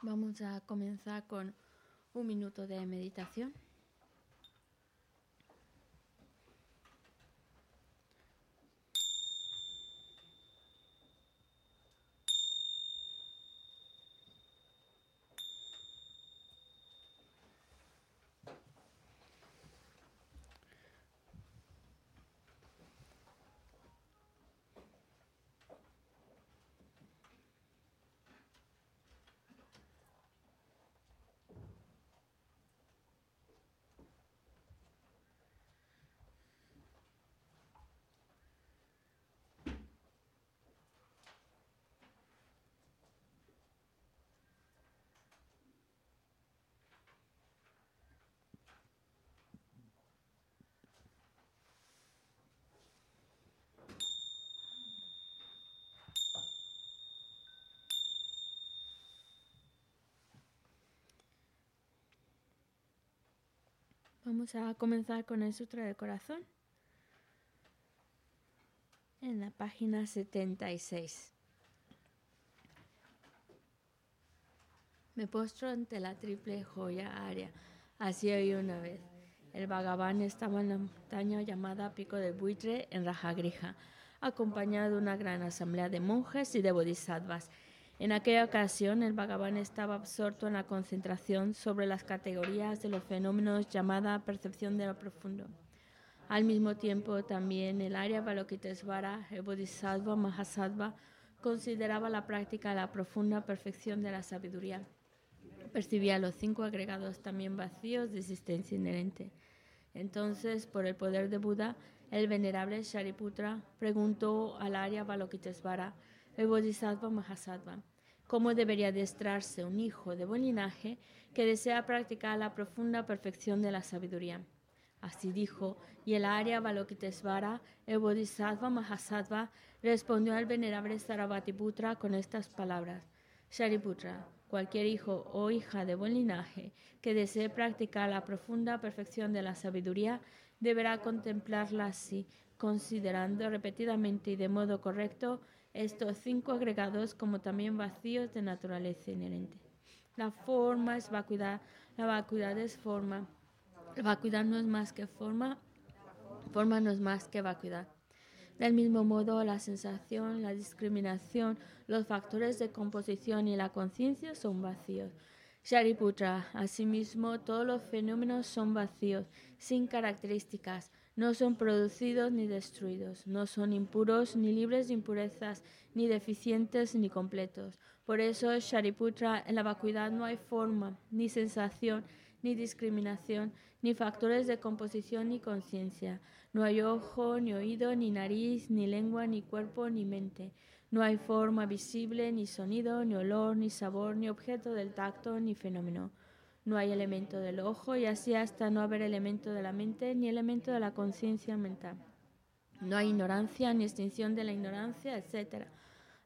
Vamos a comenzar con un minuto de meditación. Vamos a comenzar con el Sutra del Corazón. En la página 76. Me postro ante la triple joya área. Así hoy una vez. El Bhagavan estaba en la montaña llamada Pico del Buitre en Rajagrija, acompañado de una gran asamblea de monjes y de bodhisattvas en aquella ocasión, el Bhagavan estaba absorto en la concentración sobre las categorías de los fenómenos llamada percepción de lo profundo. Al mismo tiempo, también el Arya Balokitesvara, el Bodhisattva Mahasattva, consideraba la práctica la profunda perfección de la sabiduría. Percibía los cinco agregados también vacíos de existencia inherente. Entonces, por el poder de Buda, el venerable Shariputra preguntó al Arya Balokitesvara, el Bodhisattva Mahasattva, cómo debería adestrarse un hijo de buen linaje que desea practicar la profunda perfección de la sabiduría. Así dijo, y el Arya Balokitesvara, el Bodhisattva Mahasattva, respondió al venerable Sarabhatiputra con estas palabras. Shariputra, cualquier hijo o hija de buen linaje que desee practicar la profunda perfección de la sabiduría, deberá contemplarla así, considerando repetidamente y de modo correcto estos cinco agregados como también vacíos de naturaleza inherente. La forma es vacuidad, la vacuidad es forma, la vacuidad no es más que forma, forma no es más que vacuidad. Del mismo modo, la sensación, la discriminación, los factores de composición y la conciencia son vacíos. Shariputra, asimismo, todos los fenómenos son vacíos, sin características, no son producidos ni destruidos, no son impuros ni libres de impurezas, ni deficientes ni completos. Por eso, Shariputra, en la vacuidad no hay forma, ni sensación, ni discriminación, ni factores de composición ni conciencia. No hay ojo, ni oído, ni nariz, ni lengua, ni cuerpo, ni mente. No hay forma visible, ni sonido, ni olor, ni sabor, ni objeto del tacto, ni fenómeno no hay elemento del ojo y así hasta no haber elemento de la mente ni elemento de la conciencia mental. No hay ignorancia ni extinción de la ignorancia, etc.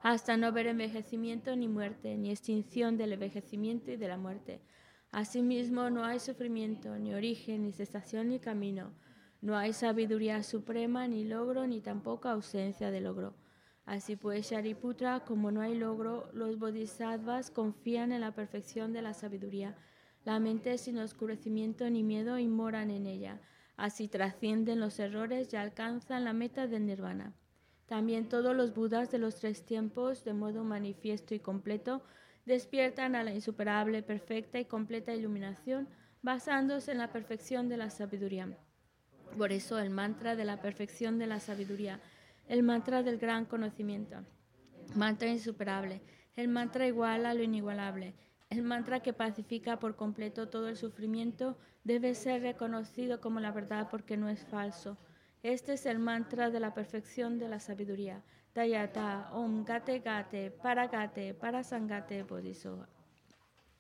Hasta no haber envejecimiento ni muerte, ni extinción del envejecimiento y de la muerte. Asimismo, no hay sufrimiento, ni origen, ni cesación, ni camino. No hay sabiduría suprema, ni logro, ni tampoco ausencia de logro. Así pues, Shariputra, como no hay logro, los bodhisattvas confían en la perfección de la sabiduría la mente sin oscurecimiento ni miedo y moran en ella. Así trascienden los errores y alcanzan la meta del nirvana. También todos los budas de los tres tiempos, de modo manifiesto y completo, despiertan a la insuperable, perfecta y completa iluminación, basándose en la perfección de la sabiduría. Por eso el mantra de la perfección de la sabiduría, el mantra del gran conocimiento, mantra insuperable, el mantra igual a lo inigualable, el mantra que pacifica por completo todo el sufrimiento debe ser reconocido como la verdad porque no es falso. Este es el mantra de la perfección de la sabiduría. Tayata Om Gate Gate Paragate Parasangate Bodhisattva.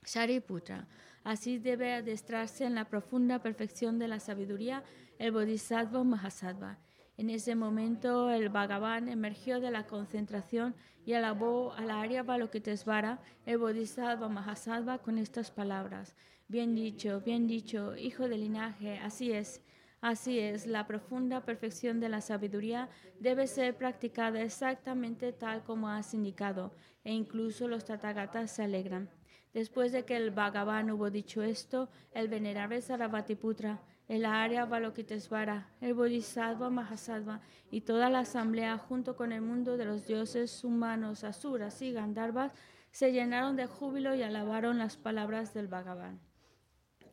Shariputra. Así debe adestrarse en la profunda perfección de la sabiduría el Bodhisattva Mahasattva. En ese momento el Bhagavan emergió de la concentración y alabó a Arya Balokitesvara, el Bodhisattva Mahasattva, con estas palabras. Bien dicho, bien dicho, hijo del linaje, así es. Así es, la profunda perfección de la sabiduría debe ser practicada exactamente tal como has indicado, e incluso los Tathagatas se alegran. Después de que el Bhagavan hubo dicho esto, el venerable Sarabhatiputra, el Arya Balokitesvara, el Bodhisattva Mahasattva y toda la asamblea junto con el mundo de los dioses humanos, asuras y gandharvas se llenaron de júbilo y alabaron las palabras del Bhagavan.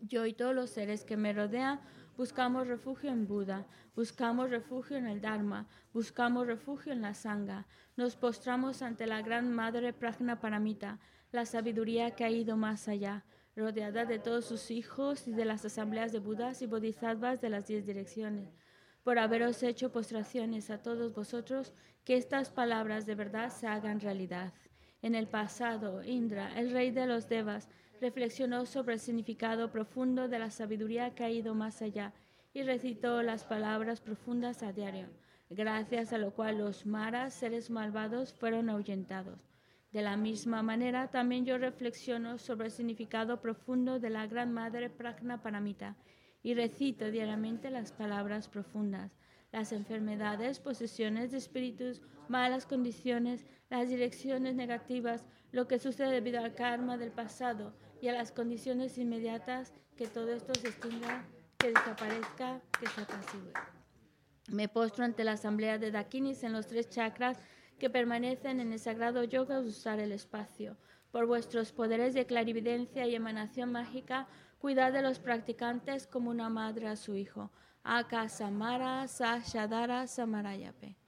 Yo y todos los seres que me rodean buscamos refugio en Buda, buscamos refugio en el Dharma, buscamos refugio en la Sangha. Nos postramos ante la gran Madre Prajna Paramita, la sabiduría que ha ido más allá, rodeada de todos sus hijos y de las asambleas de Budas y Bodhisattvas de las diez direcciones. Por haberos hecho postraciones a todos vosotros, que estas palabras de verdad se hagan realidad. En el pasado, Indra, el rey de los Devas, reflexionó sobre el significado profundo de la sabiduría que ha ido más allá y recitó las palabras profundas a diario, gracias a lo cual los maras, seres malvados, fueron ahuyentados. De la misma manera, también yo reflexiono sobre el significado profundo de la Gran Madre Prajna Paramita y recito diariamente las palabras profundas. Las enfermedades, posesiones de espíritus, malas condiciones, las direcciones negativas, lo que sucede debido al karma del pasado y a las condiciones inmediatas, que todo esto se extinga, que desaparezca, que se apacigüe. Me postro ante la asamblea de Dakinis en los tres chakras que permanecen en el sagrado yoga usar el espacio. Por vuestros poderes de clarividencia y emanación mágica, cuidad de los practicantes como una madre a su hijo. Aka Samara Sashadara Samarayape.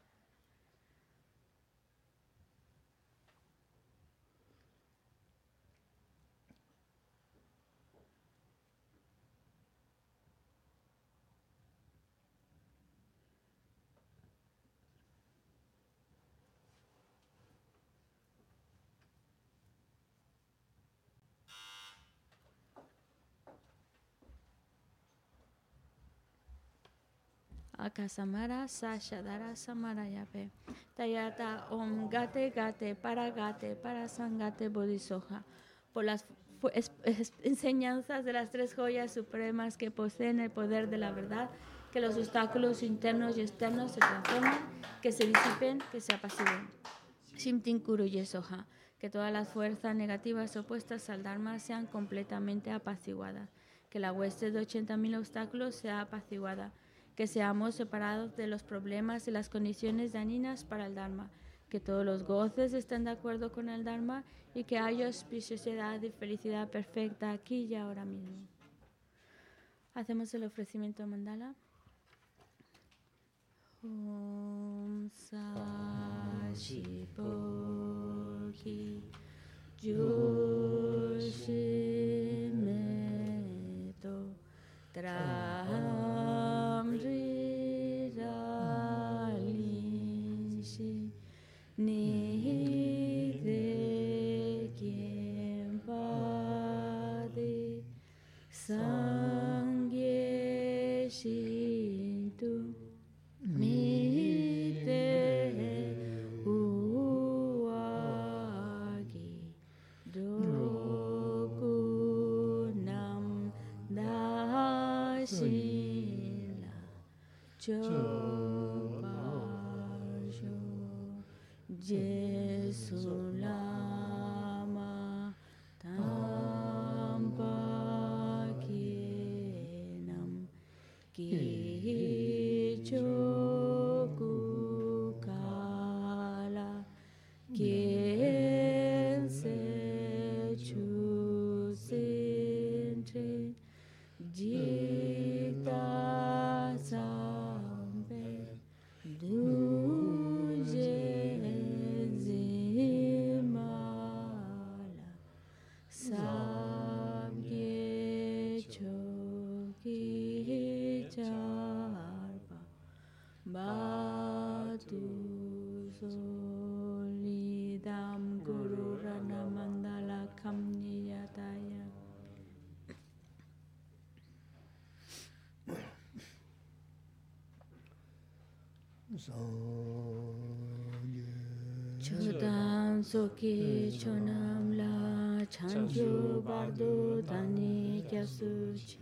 Akasamara Sashadara Samarayape. Tayata Om Gate Gate Para Gate Para Sangate Bodhisoja. Por las enseñanzas de las tres joyas supremas que poseen el poder de la verdad, que los obstáculos internos y externos se transformen, que se disipen, que se apaciguen. Shimtin Kuru Yesoja. Que todas las fuerzas negativas opuestas al Dharma sean completamente apaciguadas. Que la hueste de 80.000 obstáculos sea apaciguada que seamos separados de los problemas y las condiciones dañinas para el Dharma, que todos los goces estén de acuerdo con el Dharma y que haya auspiciosidad y felicidad perfecta aquí y ahora mismo. Hacemos el ofrecimiento mandala. Ni que soki chonam la chanju bardo dani kyasuchi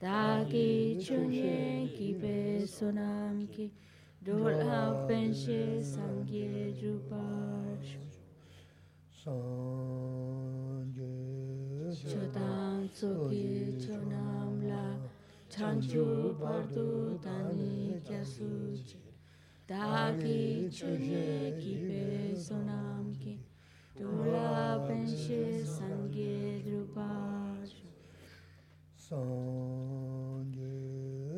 Dagi chunye ki be sonam ki dola penshe sangye drupash Sangye Chodan soki chonam la chanchu pardu tani kyasuchi. Dagi chunye kipe sonam she sangye drupa sangye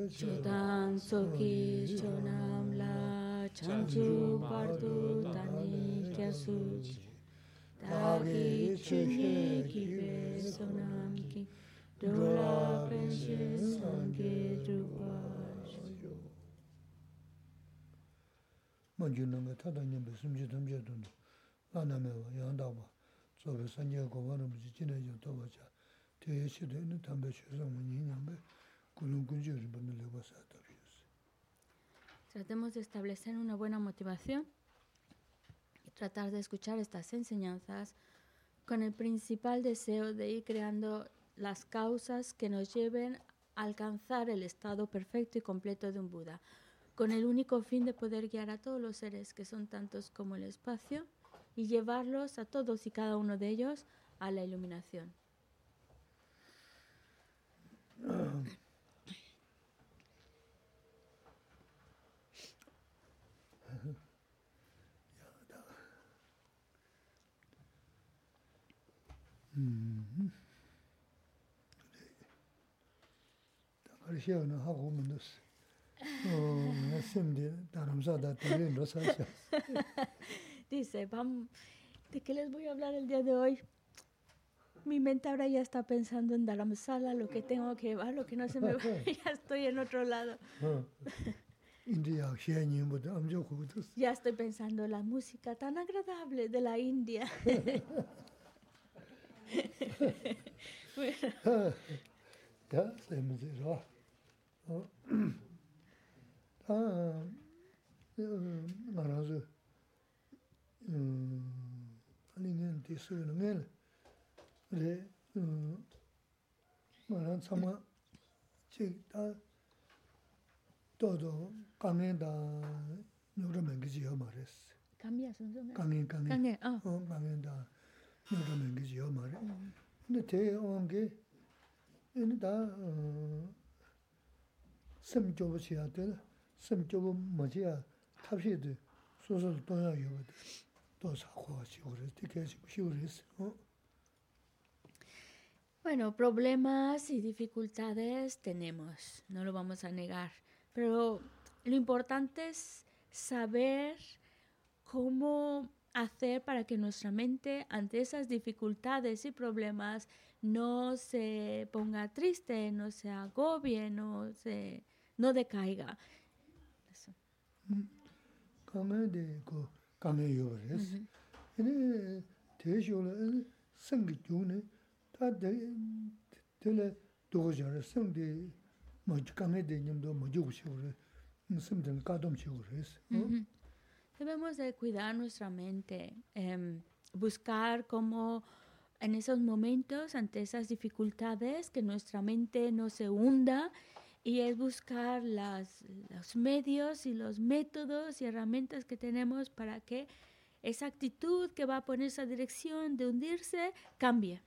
chodan soki chonam la chanchu pardu tani kyasu taki chunye kibe sonam ki drola penshe sangye drupa 먼저 넘어 타다니 무슨 좀 좀도 나나면 양다고 yusi. Tratemos de establecer una buena motivación y tratar de escuchar estas enseñanzas con el principal deseo de ir creando las causas que nos lleven a alcanzar el estado perfecto y completo de un Buda, con el único fin de poder guiar a todos los seres que son tantos como el espacio y llevarlos a todos y cada uno de ellos a la iluminación. Dice, "Vam- ¿de qué les voy a hablar el día de hoy? Mi mente ahora ya está pensando en Dharamsala, lo que tengo que llevar, lo que no se me va, ya estoy en otro lado. Khugudus. Ya estoy pensando en la música tan agradable de la India. Ya, semzi ra. Ta nga razu ani ngen di suyo na ngen le nga ran tsama chik ta todo kangen da nyura mengi jiyo ma res. Cambia, son- son- Kangen, kangen. Kange, ah. 어, 강연다. 너도 mengi지요 말이야. 근데 대원게 얘는 다 어. 섬조부지야 돼. 섬조부 뭐지야? 탑시도 소소 또야 요거든. ¿no? Bueno, problemas y dificultades tenemos, no lo vamos a negar, pero lo importante es saber cómo hacer para que nuestra mente ante esas dificultades y problemas no se ponga triste, no se agobie, no se no decaiga. Eso. Debemos mm-hmm. de cuidar mm-hmm. nuestra mente, em, buscar cómo en esos momentos, ante esas dificultades, que nuestra mente no se hunda, y es buscar las, los medios y los métodos y herramientas que tenemos para que esa actitud que va por esa dirección de hundirse cambie.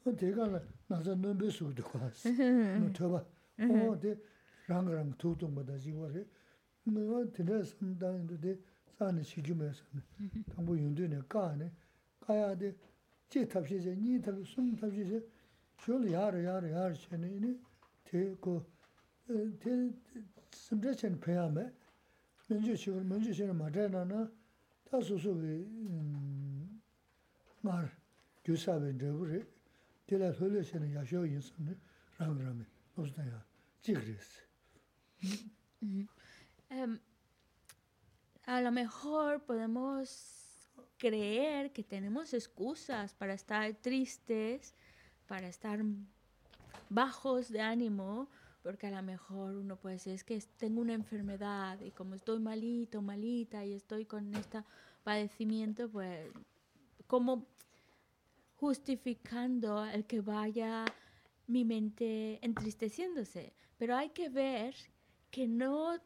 어. 나자. 뭐, 지, 나자 나자 유스. 당가 지 무슨 나자 포스 같은 데 쓰면 되지. 대, 뭐지 무슨 나자 작으면 도 왔어. 어, 대가 나자 넘베 수도 왔어. 뭐 더봐. 어, 대, 랑랑 두동보다 지고래. 뭐 되게 상당인데 산에 시주면서 당부 윤도네 까네 까야 돼 제탑시제 니탑 숨탑시제 줄 야르 야르 야르 챤네 대고 대 심대chen 배야매 먼저 시골 먼저 시는 맞아나나 다소소게 말 교사베 되부리 tila soli sini yashio yinsani rami rami, nosna ya, chigris. Em, a lo mejor podemos creer que tenemos excusas para estar tristes, para estar bajos de ánimo, porque a lo mejor uno puede decir, es que tengo una enfermedad y como estoy malito, malita y estoy con este padecimiento, pues, ¿cómo justificando el que vaya mi mente entristeciéndose. Pero hay que ver que no,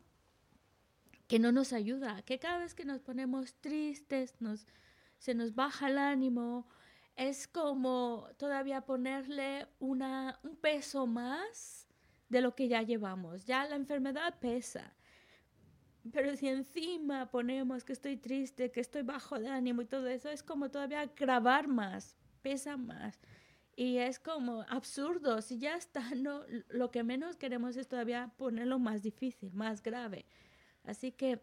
que no nos ayuda, que cada vez que nos ponemos tristes, nos, se nos baja el ánimo, es como todavía ponerle una, un peso más de lo que ya llevamos. Ya la enfermedad pesa. Pero si encima ponemos que estoy triste, que estoy bajo de ánimo y todo eso, es como todavía grabar más, pesa más. Y es como absurdo. Si ya está, no, lo que menos queremos es todavía ponerlo más difícil, más grave. Así que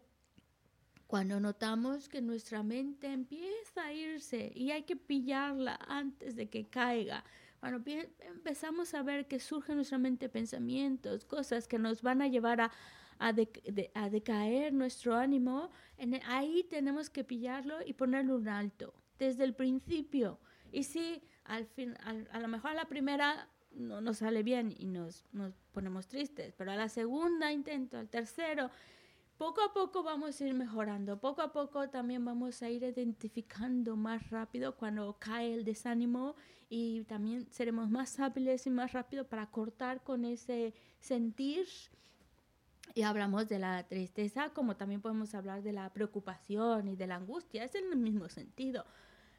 cuando notamos que nuestra mente empieza a irse y hay que pillarla antes de que caiga, cuando empezamos a ver que surgen en nuestra mente pensamientos, cosas que nos van a llevar a, a, a decaer nuestro ánimo, en, ahí tenemos que pillarlo y ponerle un alto desde el principio. Y si al fin, a lo mejor a la primera no nos sale bien y nos, nos ponemos tristes, pero a la segunda intento, al tercero, poco a poco vamos a ir mejorando, poco a poco también vamos a ir identificando más rápido cuando cae el desánimo y también seremos más hábiles y más rápido para cortar con ese sentir. Y hablamos de la tristeza, como también podemos hablar de la preocupación y de la angustia, es en el mismo sentido.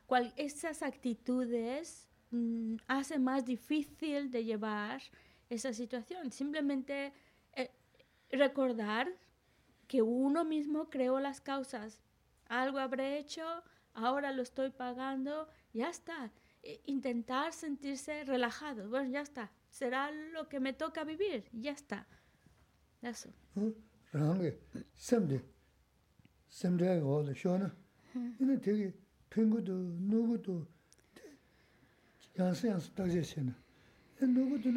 Cual, esas actitudes mm, hacen más difícil de llevar esa situación. Simplemente eh, recordar que uno mismo creó las causas. Algo habré hecho, ahora lo estoy pagando, ya está. E, intentar sentirse relajado, bueno, ya está. Será lo que me toca vivir, ya está. Eso. 펭구도 누구도 양스 양스 따제시나 누구도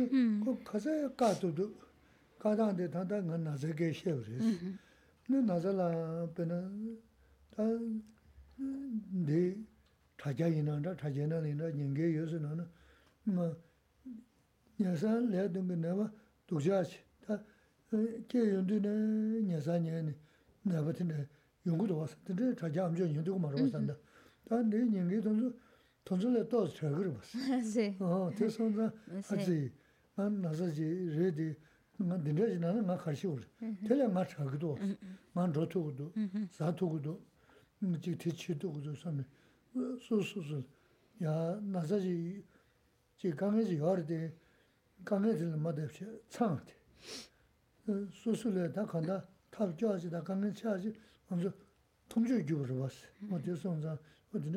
꼭 가서 가도도 가다한테 다다 나서 계셔 그래서 너 나자라 배는 다네 타자이나다 타제나이나 인게 요소는 뭐 야산 내던 게 내가 독자치 다 개연드네 녀산년이 나버티네 연구도 왔어. 근데 자자 함정 연구도 말아 왔단다. 다 내년에 돈 돈을 또 저거 봐. 네. 어, 대선자 같이 난 나서지 레디 난 된다지 나는 나 같이 오래. 대략 나 저거도 난 저쪽도 사쪽도 이제 대치도 그저 섬에 소소소. 야 나서지 지 강해지 열대 강해지는 못 없이 창한테 소소를 다 간다. 탑 줘야지 다 강해 쳐야지. 먼저 통제 규율을 봤어. 뭐 대선자 rī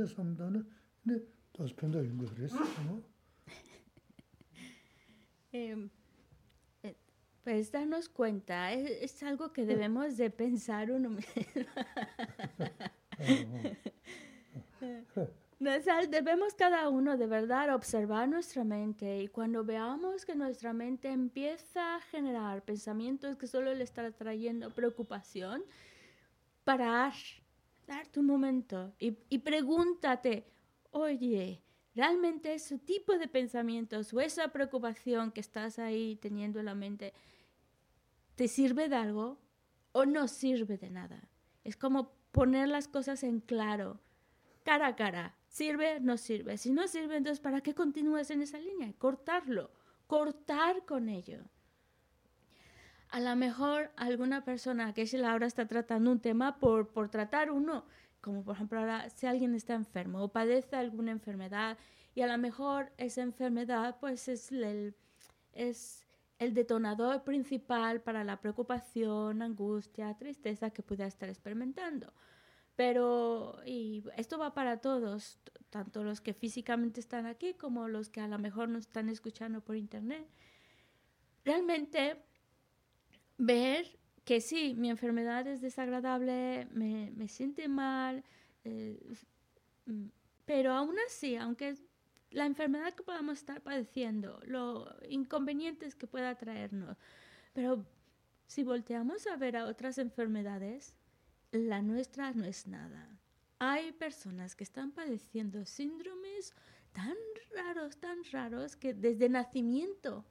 sī, Pues darnos cuenta, es, algo que debemos de pensar uno mismo. Debemos cada uno de verdad observar nuestra mente y cuando veamos que nuestra mente empieza a generar pensamientos que solo le están trayendo preocupación, parar, darte un momento y, y pregúntate, oye, ¿realmente ese tipo de pensamientos o esa preocupación que estás ahí teniendo en la mente, ¿te sirve de algo o no sirve de nada? Es como poner las cosas en claro, cara a cara. ¿Sirve? No sirve. Si no sirve, entonces ¿para qué continúas en esa línea? Cortarlo, cortar con ello. A lo mejor alguna persona que si ahora está tratando un tema por, por tratar uno, como por ejemplo ahora si alguien está enfermo o padece alguna enfermedad y a lo mejor esa enfermedad pues es el, es el detonador principal para la preocupación, angustia, tristeza que pueda estar experimentando. Pero, y esto va para todos, tanto los que físicamente están aquí como los que a lo mejor nos están escuchando por internet. Realmente, ver que sí, mi enfermedad es desagradable, me, me siente mal, eh, mm, pero aún así, aunque la enfermedad que podamos estar padeciendo, los inconvenientes que pueda traernos. Pero si volteamos a ver a otras enfermedades, la nuestra no es nada. Hay personas que están padeciendo síndromes tan raros, tan raros, que desde nacimiento,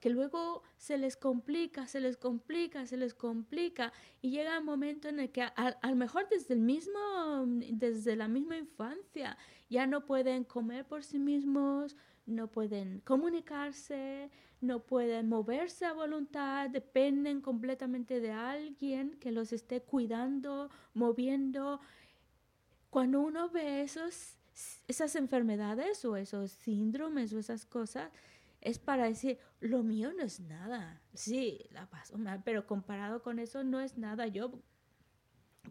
que luego se les complica, se les complica, se les complica y llega un momento en el que a, lo mejor desde el mismo, desde la misma infancia ya no pueden comer por sí mismos, no pueden comunicarse, no pueden moverse a voluntad, dependen completamente de alguien que los esté cuidando, moviendo. Cuando uno ve esos, esas enfermedades o esos síndromes o esas cosas, es para decir, lo mío no es nada. Sí, la paso mal, pero comparado con eso no es nada. Yo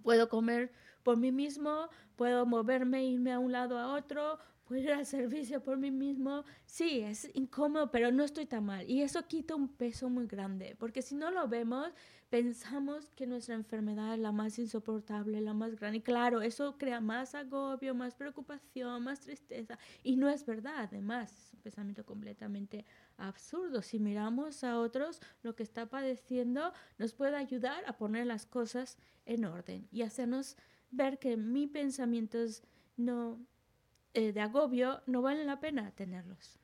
puedo comer por mí mismo, puedo moverme, irme a un lado a otro, puedo ir al servicio por mí mismo. Sí, es incómodo, pero no estoy tan mal. Y eso quita un peso muy grande, porque si no lo vemos, pensamos que nuestra enfermedad es la más insoportable, la más grande. Y claro, eso crea más agobio, más preocupación, más tristeza. Y no es verdad, además, es un pensamiento completamente absurdo. Si miramos a otros, lo que está padeciendo nos puede ayudar a poner las cosas en orden y hacernos ver que mis pensamientos no eh, de agobio no vale la pena tenerlos.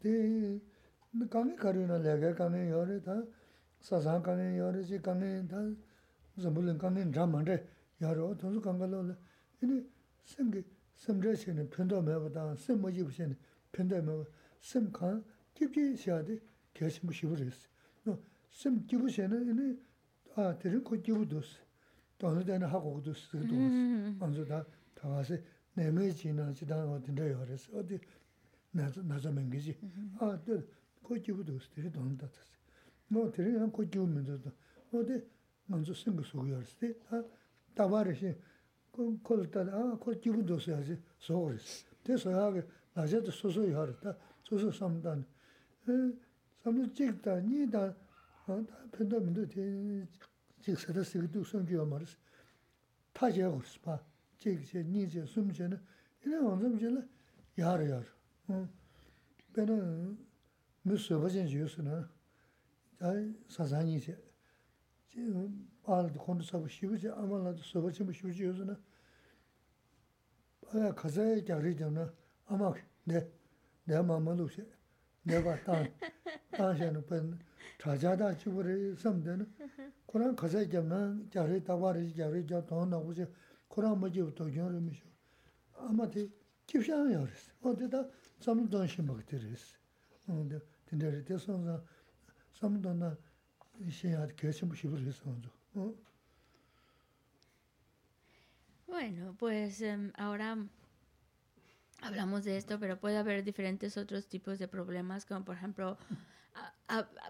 De, kāni kārī na lēgā kāni yōre tā sāsā kāni yōre chī kāni tā zambulīn kāni rā māndē yōre wā tōnsu kāngā lō lē inī sēm kī sēm rē shēni pēntō mē bā tā sēm mō jīb shēni pēntō mē bā sēm kān jīb jī shēdi kē shēm bū shību rēs nō sēm jību shēni inī ā tērī kō jību dōs tōnsu tēne hā kō dōs tī dōs ānsu tā tā wā sē nē mē jī nā jī tā wā tīndē yōre sē wā tī nā ko jibu dosi tiri dono datasi. Mo tiri yang ko jibu mendo do. O de nganzu singa sugu yorisi. De ta tabari shi ko lo tada a ko jibu dosi yasi sogo risi. De soya ge naja de soso yori ta soso samdani. Samdo jik ta nyi ta pendo mendo te jik sada sigi du sungi yo marisi. Ta je gorisi pa. Jik je, nyi je, sum je na. Ile wanzam je la yari yari. Bena mī sūpa chīn chī yu sū nā, chā sā sā nī chī, chī ā rā tu khundu sāpa shīpa chī, ā mā rā tu sūpa chīn shīpa chī yu sū nā, ā yā khasā yā kia rī chīm nā, ā mā kī, nē, nē mā mā lū chī, nē bā tāng, tāng shā nū pēn, chā chā tā chī pū rī sām tē nā, Kurāng khasā yā nā, kia rī tā wā rī chī, kia rī kia tōng nā gu chī, Kurāng mā chī tō kiñ rī mī shū, ā mā tī, kīp shā yā rī sī, wā tī tā, sām lū tōng shī mā kī tī rī sī, Bueno, pues em, ahora hablamos de esto, pero puede haber diferentes otros tipos de problemas, como por ejemplo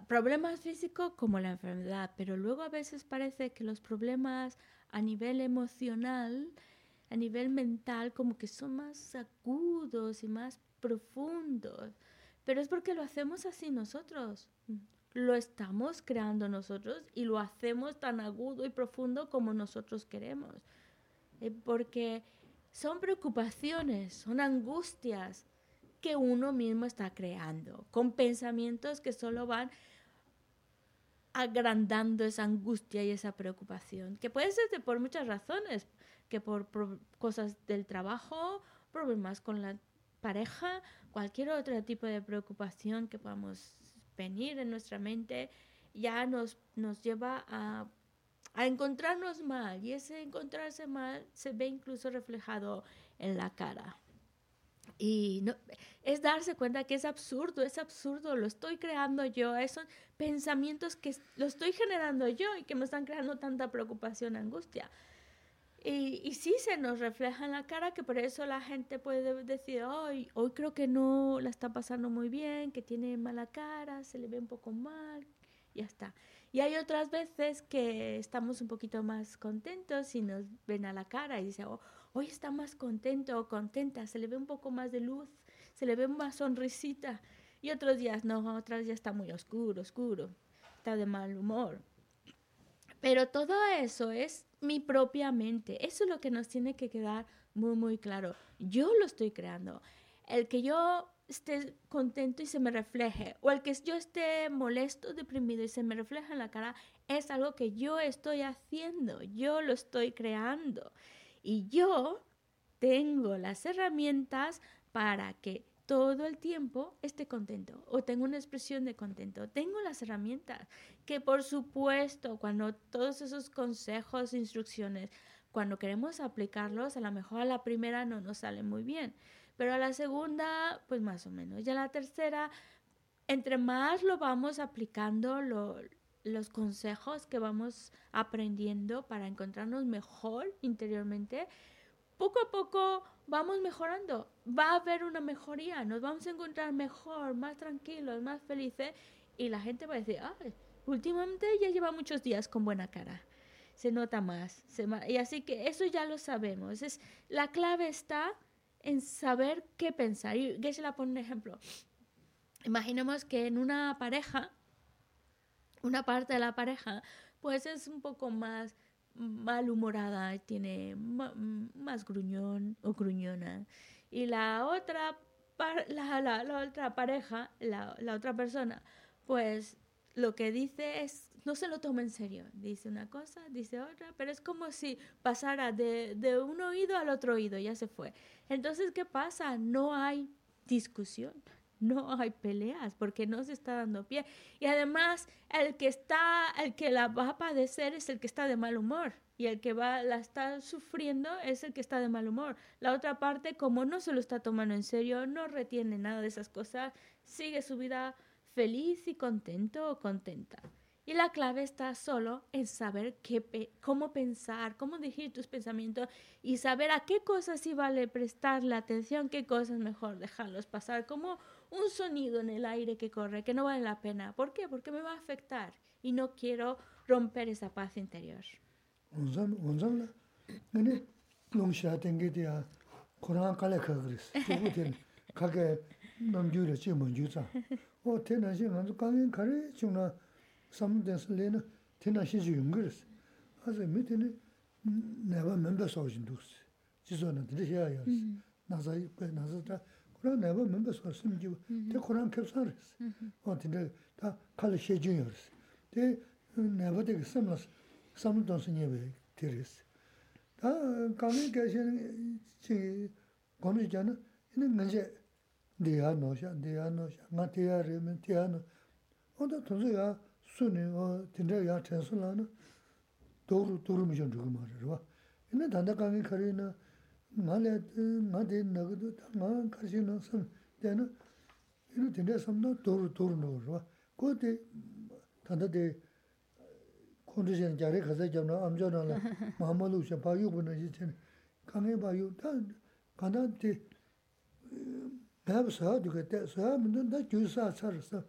problemas físicos como la enfermedad, pero luego a veces parece que los problemas a nivel emocional, a nivel mental, como que son más agudos y más profundos. Pero es porque lo hacemos así nosotros. Lo estamos creando nosotros y lo hacemos tan agudo y profundo como nosotros queremos. Eh, porque son preocupaciones, son angustias que uno mismo está creando, con pensamientos que solo van agrandando esa angustia y esa preocupación, que puede ser por muchas razones, que por cosas del trabajo, problemas con la pareja, cualquier otro tipo de preocupación que podamos venir en nuestra mente, ya nos, nos lleva a, a encontrarnos mal. Y ese encontrarse mal se ve incluso reflejado en la cara. Y no, es darse cuenta que es absurdo, es absurdo, lo estoy creando yo, esos pensamientos que lo estoy generando yo y que me están creando tanta preocupación, angustia. Y, y, sí se nos refleja en la cara que por eso la gente puede decir, hoy, hoy creo que no la está pasando muy bien, que tiene mala cara, se le ve un poco mal, ya está. Y hay otras veces que estamos un poquito más contentos y nos ven a la cara y dicen, oh, hoy está más contento o contenta, se le ve un poco más de luz, se le ve más sonrisita. Y otros días no, otros días está muy oscuro, oscuro, está de mal humor. Pero todo eso es mi propia mente. Eso es lo que nos tiene que quedar muy, muy claro. Yo lo estoy creando. El que yo esté contento y se me refleje, o el que yo esté molesto, deprimido y se me refleja en la cara, es algo que yo estoy haciendo, yo lo estoy creando. Y yo tengo las herramientas para que todo el tiempo esté contento o tengo una expresión de contento. Tengo las herramientas que por supuesto cuando todos esos consejos, instrucciones, cuando queremos aplicarlos, a lo mejor a la primera no nos sale muy bien, pero a la segunda, pues más o menos. Y a la tercera, entre más lo vamos aplicando, los consejos que vamos aprendiendo para encontrarnos mejor interiormente, poco a poco vamos mejorando. Va a haber una mejoría, nos vamos a encontrar mejor, más tranquilos, más felices y la gente va a decir, ah, últimamente ya lleva muchos días con buena cara. Se nota más. y así que eso ya lo sabemos. Es, la clave está en saber qué pensar. Y la pone un ejemplo. Imaginemos que en una pareja, una parte de la pareja, pues es un poco más malhumorada, tiene más gruñón o gruñona. Y la otra, la, la, otra pareja, la, la, otra persona, pues lo que dice es, no se lo toma en serio. Dice una cosa, dice otra, pero es como si pasara de, de un oído al otro oído, ya se fue. Entonces, ¿qué pasa? No hay discusión, no hay peleas porque no se está dando pie. Y además, el que está, el que la va a padecer es el que está de mal humor. Y el que va, la está sufriendo es el que está de mal humor. La otra parte, como no se lo está tomando en serio, no retiene nada de esas cosas, sigue su vida feliz y contento o contenta. Y la clave está solo en saber qué, cómo pensar, cómo dirigir tus pensamientos y saber a qué cosas sí vale prestarle atención, qué cosas mejor dejarlos pasar, como un sonido en el aire que corre, que no vale la pena. ¿Por qué? Porque me va a afectar y no quiero romper esa paz interior. 그런 내가 뭔가 소 심지 대 코란 캡사르스 어 근데 다 칼 셰준이었어 대 내가 되게 섬나스 섬도 선이에 되리스 다 가면 계시는 지 거미잖아 이는 이제 내가 노샤 내가 노샤 마티아 레면 티아노 어다 도저야 순이 어 근데 야 텐슬라는 도루 도루미 좀 주고 말이야 봐 이는 단다 가면 거리는 말에 나데 나고도 다 가시는 섬 되는 이로 된데 섬도 도로 도로 넣어 그때 단다데 콘디션 자리 가서 잡나 암전하나 마마루 샤바유 보는 이제 강에 봐요 다 간다데 답서 되게 사람들 다 주사 살서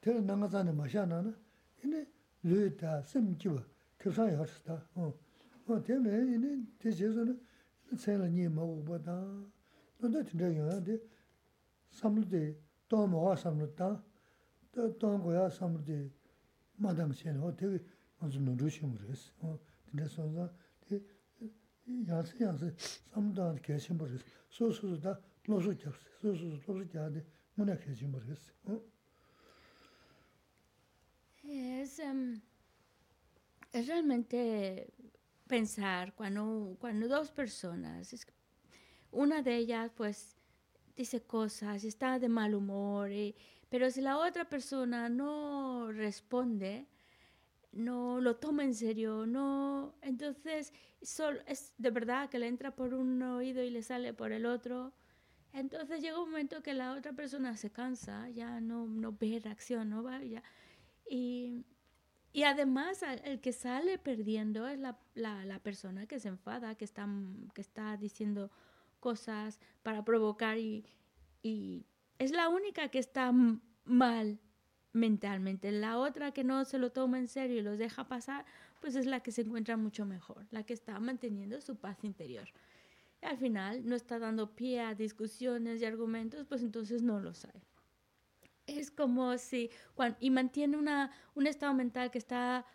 대 나가자는 마샤나나 이네 르다 심기와 급사에 하스다 어 어, 때문에 이네 대제서는 tsayla nyi ma uba taa, nanda tinda yuwa di samlu di tong mawa samlu taa, tong goya samlu di madang shen, o tegi anzu nundu shimu res, tinda sonza, di yansi yansi samlu taa kaya shimu res, su su su taa losu kyab, su su su losu kyaa di muna kaya shimu res. Es, realmente pensar cuando, cuando dos personas, una de ellas pues dice cosas, está de mal humor, pero si la otra persona no responde, no lo toma en serio, no, entonces solo, es de verdad que le entra por un oído y le sale por el otro. Entonces llega un momento que la otra persona se cansa, ya no, no ve reacción, no va, ya, y y además el que sale perdiendo es la, la, persona que se enfada, que está, que está diciendo cosas para provocar y, y es la única que está mal mentalmente. La otra que no se lo toma en serio y los deja pasar, pues es la que se encuentra mucho mejor, la que está manteniendo su paz interior. Y al final no está dando pie a discusiones y argumentos, pues entonces no lo sabe es como si, y mantiene una, un estado mental que está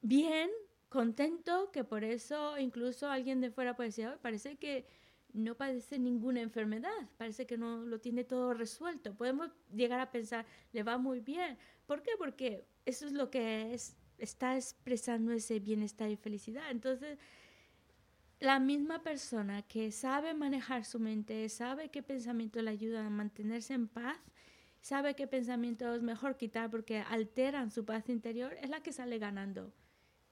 bien contento, que por eso incluso alguien de fuera puede decir, parece que no padece ninguna enfermedad, parece que no lo tiene todo resuelto. Podemos llegar a pensar, le va muy bien. ¿Por qué? Porque eso es lo que es, está expresando ese bienestar y felicidad. Entonces, la misma persona que sabe manejar su mente, sabe qué pensamiento le ayuda a mantenerse en paz, sabe qué pensamiento es mejor quitar porque alteran su paz interior, es la que sale ganando.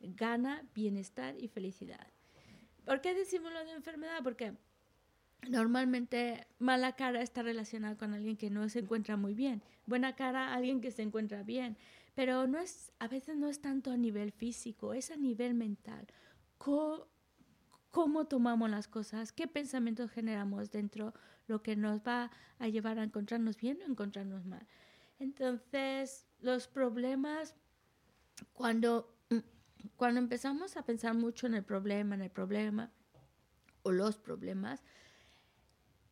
Gana bienestar y felicidad. ¿Por qué decimos lo de enfermedad? Porque Normalmente mala cara está relacionada con alguien que no se encuentra muy bien, buena cara alguien que se encuentra bien, pero no es a veces no es tanto a nivel físico, es a nivel mental. ¿Cómo, cómo tomamos las cosas? ¿Qué pensamientos generamos dentro lo que nos va a llevar a encontrarnos bien o encontrarnos mal? Entonces, los problemas cuando cuando empezamos a pensar mucho en el problema, en el problema o los problemas,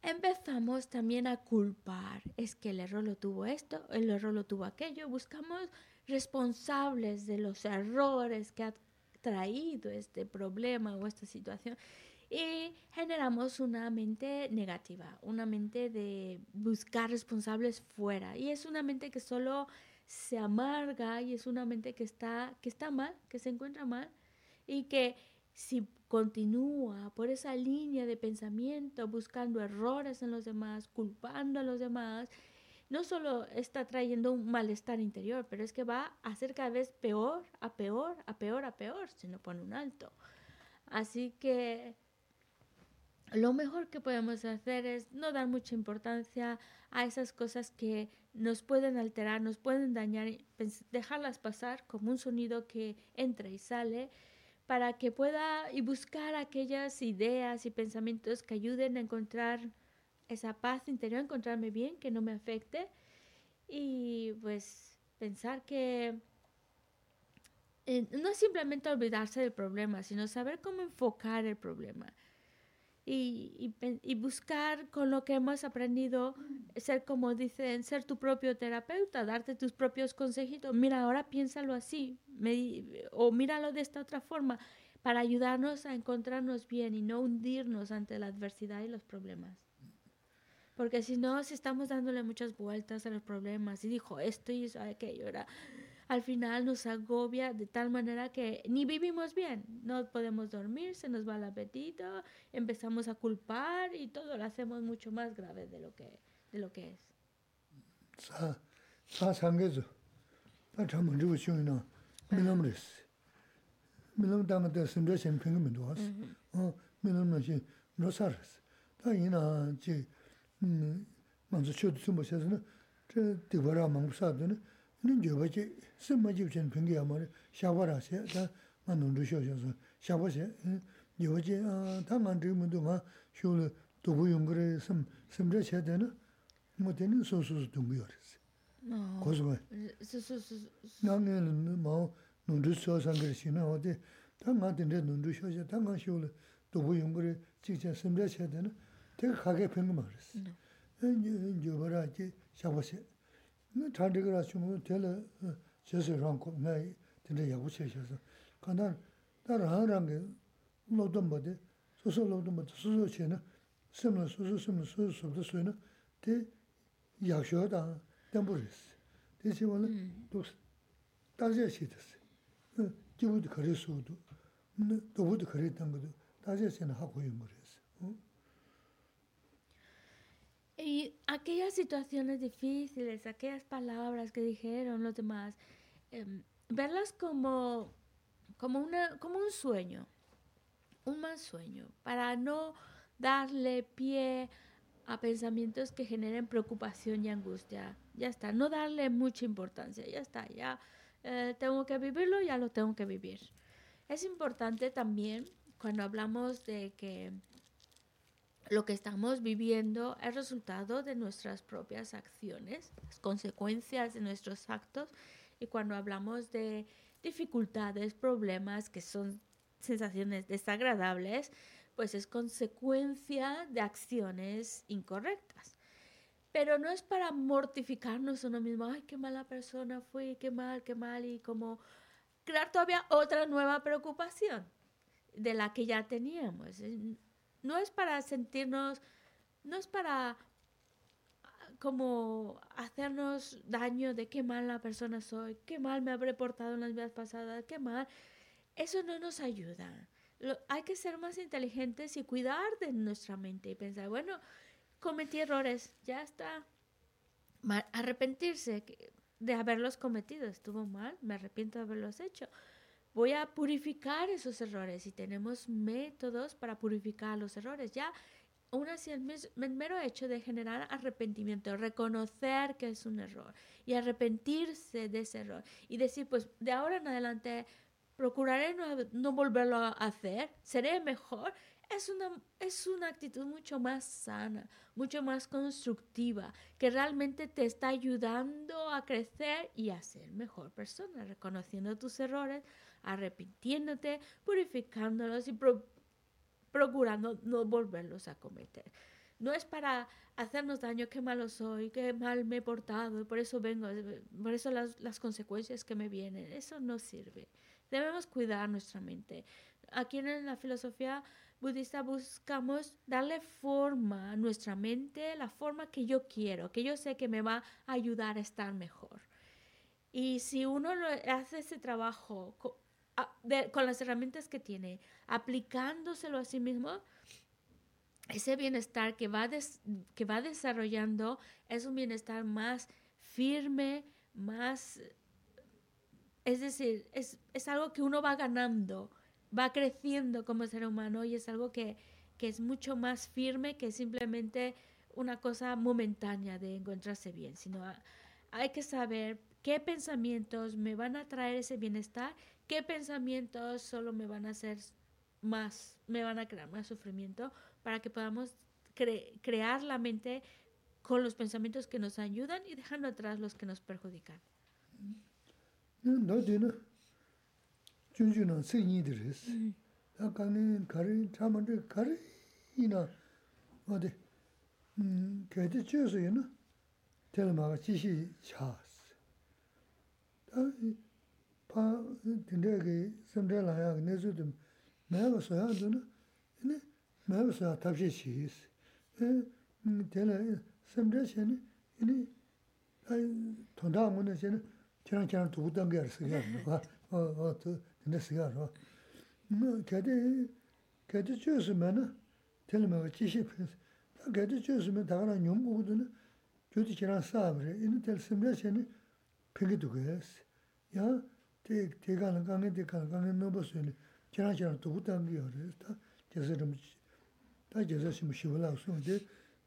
empezamos también a culpar. Es que el error lo tuvo esto, el error lo tuvo aquello. Buscamos responsables de los errores que ha traído este problema o esta situación. Y generamos una mente negativa, una mente de buscar responsables fuera. Y es una mente que solo se amarga y es una mente que está, que está mal, que se encuentra mal y que si continúa por esa línea de pensamiento, buscando errores en los demás, culpando a los demás, no solo está trayendo un malestar interior, pero es que va a ser cada vez peor, a peor, a peor, a peor, si no pone un alto. Así que lo mejor que podemos hacer es no dar mucha importancia a esas cosas que nos pueden alterar, nos pueden dañar, dejarlas pasar como un sonido que entra y sale para que pueda y buscar aquellas ideas y pensamientos que ayuden a encontrar esa paz interior, encontrarme bien, que no me afecte y pues pensar que eh, no es simplemente olvidarse del problema, sino saber cómo enfocar el problema y, y, buscar con lo que hemos aprendido, ser como dicen, ser tu propio terapeuta, darte tus propios consejitos. Mira, ahora piénsalo así, o míralo de esta otra forma, para ayudarnos a encontrarnos bien y no hundirnos ante la adversidad y los problemas. Porque si no, si estamos dándole muchas vueltas a los problemas y dijo esto y eso, aquello, era al final nos agobia de tal manera que ni vivimos bien, no podemos dormir, se nos va el apetito, empezamos a culpar y todo lo hacemos mucho más grave de lo que, de lo que es. 먼저 쳐도 좀 보셔서는 저 디바라 망사도는 는 저버지 심마집 전 변기야 뭐 샤바라세 다 만능도 쇼셔서 샤바세 요제 아 당한 질문도 막 쇼를 도부 용거래 심 심제 제대로 뭐 되는 소소스 동거였어. 고스마. 소소스. 나는 뭐 눈도 쇼상 그러시나 어디 당한테 눈도 쇼셔 당한 쇼를 도부 용거래 직접 심제 제대로 되게 가게 팽거 말았어. 이 저버라지 샤버세. 너 탄데그라 주면 될어 제세랑 거 나이 근데 야구 쳐셔서 간단 따라 하는 게 로던 버데 소소 로던 버데 소소 쳐나 심나 소소 심나 소소 소도 소나 데 야셔다 담부리스. 대신 원래 또 다시 시켰어. 기부도 그랬어도 너도 그랬던 것도 다시 하고 있는 거래. Y aquellas situaciones difíciles, aquellas palabras que dijeron los demás, em, verlas como, como, una, como un sueño, un mal sueño, para no darle pie a pensamientos que generen preocupación y angustia. Ya está, no darle mucha importancia, ya está, ya eh, tengo que vivirlo, ya lo tengo que vivir. Es importante también cuando hablamos de que lo que estamos viviendo es resultado de nuestras propias acciones, las consecuencias de nuestros actos. Y cuando hablamos de dificultades, problemas, que son sensaciones desagradables, pues es consecuencia de acciones incorrectas. Pero no es para mortificarnos uno mismo, ay, qué mala persona fui, qué mal, qué mal, y como crear todavía otra nueva preocupación de la que ya teníamos. No es para sentirnos, no es para ah, como hacernos daño de qué mal la persona soy, qué mal me habré portado en las vidas pasadas, qué mal. Eso no nos ayuda. hay que ser más inteligentes y cuidar de nuestra mente y pensar, bueno, cometí errores, ya está. Arrepentirse de haberlos cometido, estuvo mal, me arrepiento de haberlos hecho. Voy a purificar esos errores y tenemos métodos para purificar los errores. Ya, aún así, el, mero hecho de generar arrepentimiento, reconocer que es un error y arrepentirse de ese error y decir, pues de ahora en adelante procuraré no, no volverlo a hacer, seré mejor, es una, es una actitud mucho más sana, mucho más constructiva, que realmente te está ayudando a crecer y a ser mejor persona, reconociendo tus errores, arrepintiéndote, purificándolos y procurando no volverlos a cometer. No es para hacernos daño, qué malo soy, qué mal me he portado, y por eso vengo, por eso las, las consecuencias que me vienen, eso no sirve. Debemos cuidar nuestra mente. Aquí en la filosofía budista buscamos darle forma a nuestra mente, la forma que yo quiero, que yo sé que me va a ayudar a estar mejor. Y si uno hace ese trabajo con, las herramientas que tiene, aplicándoselo a sí mismo, ese bienestar que va, que va desarrollando es un bienestar más firme, más... Es decir, es, es algo que uno va ganando va creciendo como ser humano y es algo que, es mucho más firme que simplemente una cosa momentánea de encontrarse bien, sino hay que saber qué pensamientos me van a traer ese bienestar, qué pensamientos solo me van a hacer más, me van a crear más sufrimiento, para que podamos crear la mente con los pensamientos que nos ayudan y dejando atrás los que nos perjudican. No, no, junju na sik nyi di res. Ta kani kari, chamandri kari ina, wade, kaiti chiyo su ina, tela maga jishi chaas. Ta pa dinday ki samday laya ki nesu dim, mayaba soya dhuna, ina mayaba soya tabshi chiis. Tela samday chani, ina tonda muna chani, chirang chirang tuku tangyar sikya, 근데 시가로 뭐 걔데 걔데 주스면은 텔마가 지시 다 걔데 주스면 다가나 용고거든 교디 지난 싸브레 이는 텔 심레션이 팽기도 그랬어 야 대, 대가는 강에 대가는 강에 넘어서니 지난 지난 또 붙은 게 어res다 제서름 다 제서 심 쉬불라 소데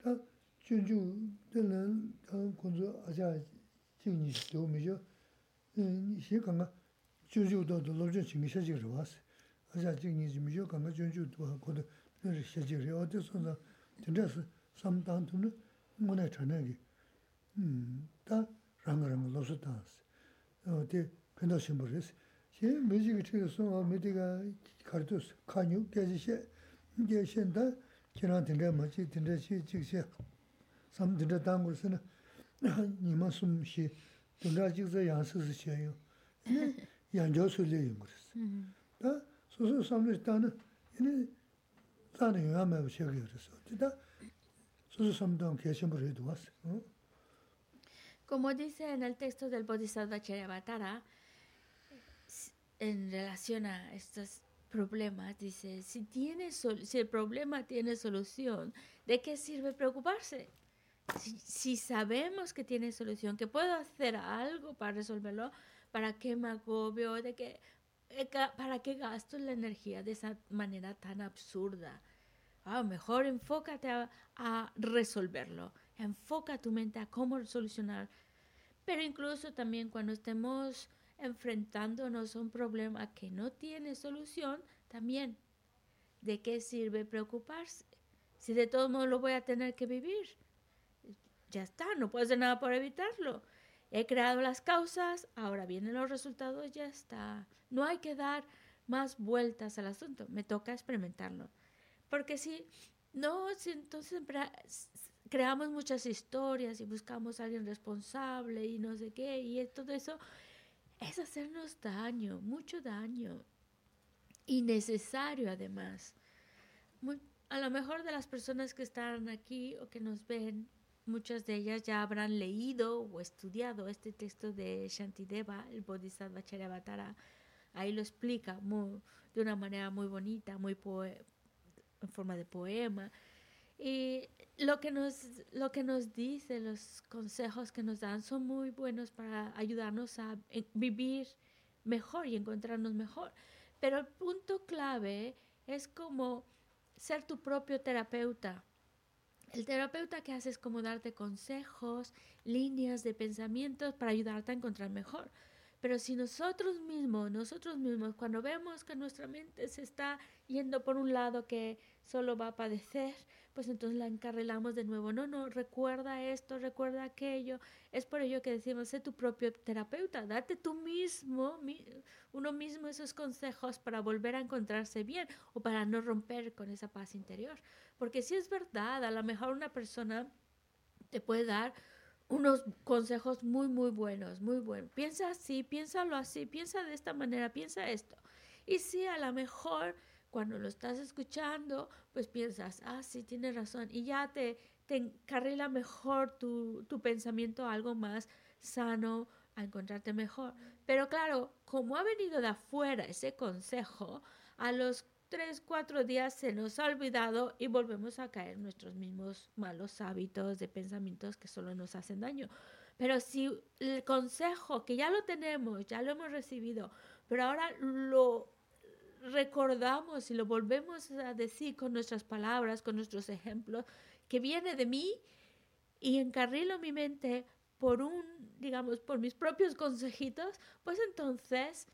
다 준주 되는 다 군주 아자 진이 도미죠 음 이게 강가 junju do do lo jun ching xie ji ru was a ja jing ni ji mi jo gang ge junju do ha ko de ne ri xie ji ri o de so na de de si sam dang tu ne mo ne chen ne gi hm da rang rang lo su da si 어 penda shimbo res. She mejiki chika sunwa mediga kardos kanyu gaji she, ge shen da kiran tinda machi tinda chi chik she, sam tinda dangur sana nima sum she, tinda chik za yansi si she yung, ine yanjo su le yung res. Da susu samlish dana, ine dana yuwa maiwa she ge res. Da susu samdang ke shimbo re duwas. Como dice en el texto del Bodhisattva Charyavatara, en relación a estos problemas, dice, si, tiene si el problema tiene solución, ¿de qué sirve preocuparse? Si, si, sabemos que tiene solución, que puedo hacer algo para resolverlo, ¿Para qué me agobio? ¿De qué, eh, ¿Para qué gasto la energía de esa manera tan absurda? Ah, mejor enfócate a, resolverlo. Enfoca tu mente a cómo solucionar. Pero incluso también cuando estemos enfrentándonos a un problema que no tiene solución, también, ¿de qué sirve preocuparse? Si de todo modo lo voy a tener que vivir. Ya está, no puedo hacer nada por evitarlo. He creado las causas, ahora vienen los resultados, ya está. No hay que dar más vueltas al asunto, me toca experimentarlo. Porque si no, si entonces creamos muchas historias y buscamos a alguien responsable y no sé qué, y todo eso, es hacernos daño, mucho daño, innecesario además. a lo mejor de las personas que están aquí o que nos ven, muchas de ellas ya habrán leído o estudiado este texto de Shantideva, el Bodhisattva Charyavatara. Ahí lo explica de una manera muy bonita, muy en forma de poema. Y lo que, nos, lo que nos dice, los consejos que nos dan son muy buenos para ayudarnos a vivir mejor y encontrarnos mejor. Pero el punto clave es como ser tu propio terapeuta. El terapeuta que hace es como darte consejos, líneas de pensamientos para ayudarte a encontrar mejor. Pero si nosotros mismos, nosotros mismos, cuando vemos que nuestra mente se está yendo por un lado que solo va a padecer, pues entonces la encarrilamos de nuevo. No, no, recuerda esto, recuerda aquello. Es por ello que decimos, sé tu propio terapeuta, date tú mismo, uno mismo esos consejos para volver a encontrarse bien o para no romper con esa paz interior. Porque si es verdad, a lo mejor una persona te puede dar unos consejos muy, muy buenos, muy buenos. Piensa así, piénsalo así, piensa de esta manera, piensa esto. Y sí, a lo mejor cuando lo estás escuchando, pues piensas, ah, sí, tienes razón. Y ya te, te encarrila mejor tu, tu pensamiento a algo más sano, a encontrarte mejor. Pero claro, como ha venido de afuera ese consejo, a los tres, cuatro días se nos ha olvidado y volvemos a caer en nuestros mismos malos hábitos de pensamientos que solo nos hacen daño. Pero si el consejo que ya lo tenemos, ya lo hemos recibido, pero ahora lo recordamos y lo volvemos a decir con nuestras palabras, con nuestros ejemplos, que viene de mí y encarrilo mi mente por un, digamos, por mis propios consejitos, pues entonces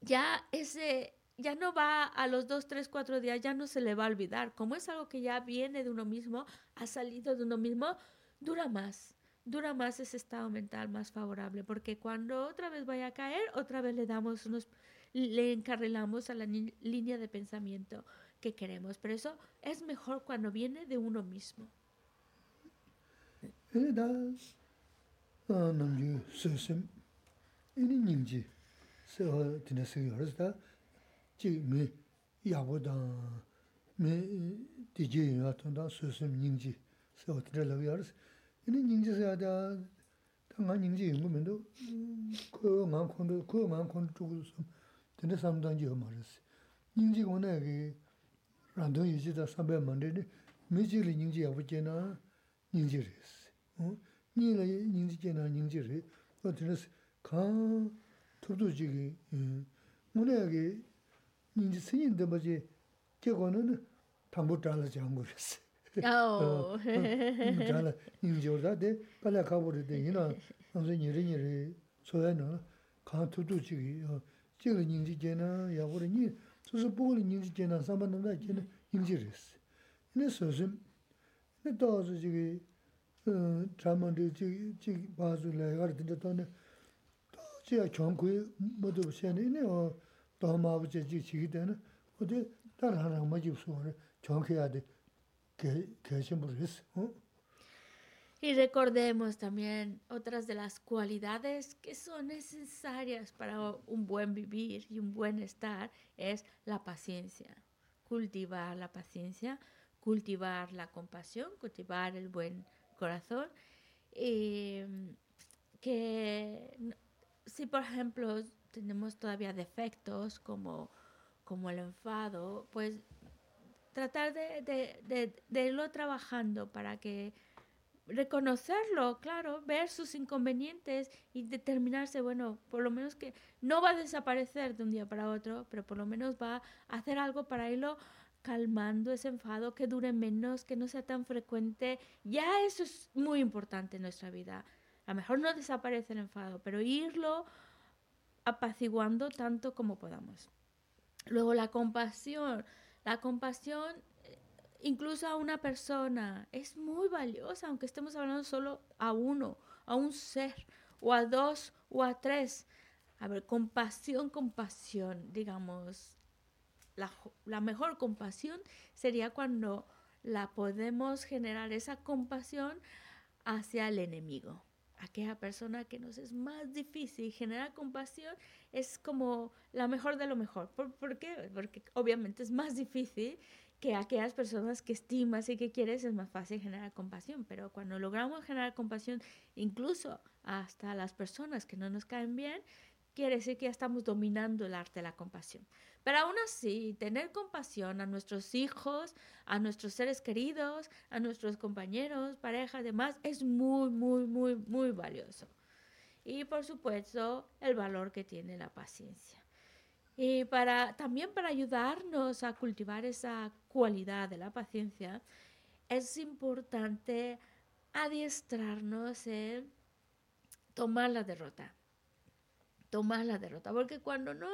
ya ese ya no va a los dos, tres, cuatro días, ya no se le va a olvidar. Como es algo que ya viene de uno mismo, ha salido de uno mismo, dura más. Dura más ese estado mental más favorable, porque cuando otra vez vaya a caer, otra vez le damos unos, le encarrilamos a la línea de pensamiento que queremos. Pero eso es mejor cuando viene de uno mismo. 근데 삼단지 말았어. 닝지 오늘이 란도 이지다 삼배 만데니 미지리 닝지 아버지나 닝지레스. 어? 니라 닝지게나 닝지레. 어 드레스 강 토도지기 오늘이 닝지 스님데 뭐지结果呢 담보 잘하지 안 그랬어. 어. 잘라 닝지 오다데 빨리 가버리데 이나 선생님 이리 이리 소야는 강 토도지기 어 chikla nyingzi jena, yagura nyi, susu bukla nyingzi jena, samba namda jena nyingzi resi. Ine susim, ine dazu chigi, chamandu e, chigi, chigi bazu lagar dinda tani, dazu ya kyankui madubu shena, ine o dhammabu che chigi chigi tani, odi tar harang majib suwa re, kyankui adi kachinbu resi. Hm? Y recordemos también otras de las cualidades que son necesarias para un buen vivir y un buen estar es la paciencia. Cultivar la paciencia, cultivar la compasión, cultivar el buen corazón. Y que si por ejemplo tenemos todavía defectos como, como el enfado, pues tratar de, de, de, irlo trabajando para que reconocerlo, claro, ver sus inconvenientes y determinarse, bueno, por lo menos que no va a desaparecer de un día para otro, pero por lo menos va a hacer algo para irlo calmando ese enfado, que dure menos, que no sea tan frecuente. Ya eso es muy importante en nuestra vida. A lo mejor no desaparece el enfado, pero irlo apaciguando tanto como podamos. Luego la compasión. La compasión, incluso a una persona, es muy valiosa, aunque estemos hablando solo a uno, a un ser, o a dos, o a tres. A ver, compasión, compasión, digamos, la, la mejor compasión sería cuando la podemos generar esa compasión hacia el enemigo aquella persona que nos es más difícil. Generar compasión es como la mejor de lo mejor. ¿Por, qué? Porque obviamente es más difícil que aquellas personas que estimas y que quieres es más fácil generar compasión. Pero cuando logramos generar compasión, incluso hasta las personas que no nos caen bien, quiere decir que ya estamos dominando el arte de la compasión. Pero aún así, tener compasión a nuestros hijos, a nuestros seres queridos, a nuestros compañeros, parejas, demás, es muy, muy, muy, muy valioso. Y por supuesto, el valor que tiene la paciencia. Y para, también para ayudarnos a cultivar esa cualidad de la paciencia, es importante adiestrarnos en tomar la derrota tomar la derrota, porque cuando no,